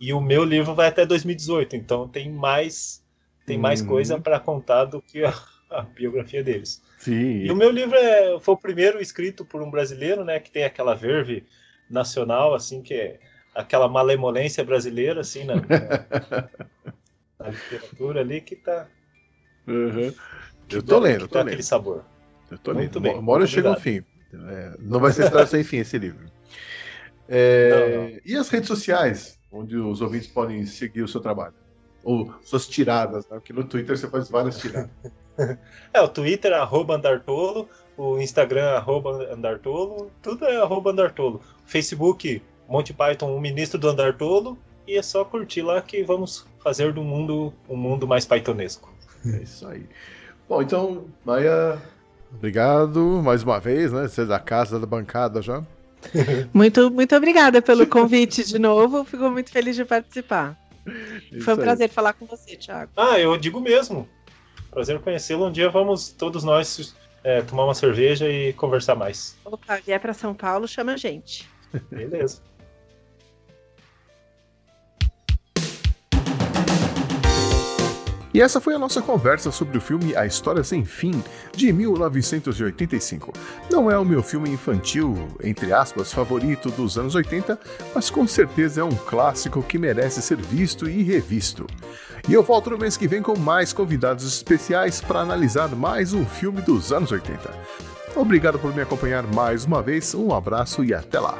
E o meu livro vai até 2018, então tem mais tem mais uhum. coisa para contar do que a, a biografia deles. Sim. E o meu livro é, foi o primeiro escrito por um brasileiro, né, que tem aquela verve nacional, assim, que é aquela malemolência brasileira, assim, na, na, literatura ali, que tá. Uhum. Eu tô lendo, tô tá lendo. aquele sabor. Eu tô muito lendo. Bem, Uma hora chega ao fim. É, não vai ser história sem fim esse livro. É, não, não. E as redes sociais, onde os ouvintes podem seguir o seu trabalho? Ou suas tiradas, né? Porque no Twitter você faz várias tiradas. é, o Twitter, arroba Andartolo, o Instagram, arroba Andartolo, tudo é arroba Andartolo. Facebook, Monty Python, o ministro do andar todo, e é só curtir lá que vamos fazer do mundo um mundo mais pythonesco. É isso aí. Bom, então, Maia, obrigado mais uma vez, né? Você é da casa, da bancada já. muito, muito obrigada pelo convite de novo. Fico muito feliz de participar. Isso Foi um aí. prazer falar com você, Thiago. Ah, eu digo mesmo. Prazer conhecê-lo. Um dia vamos todos nós é, tomar uma cerveja e conversar mais. Opa, vier para São Paulo, chama a gente. Beleza. E essa foi a nossa conversa sobre o filme A História Sem Fim, de 1985. Não é o meu filme infantil, entre aspas, favorito dos anos 80, mas com certeza é um clássico que merece ser visto e revisto. E eu volto no mês que vem com mais convidados especiais para analisar mais um filme dos anos 80. Obrigado por me acompanhar mais uma vez, um abraço e até lá!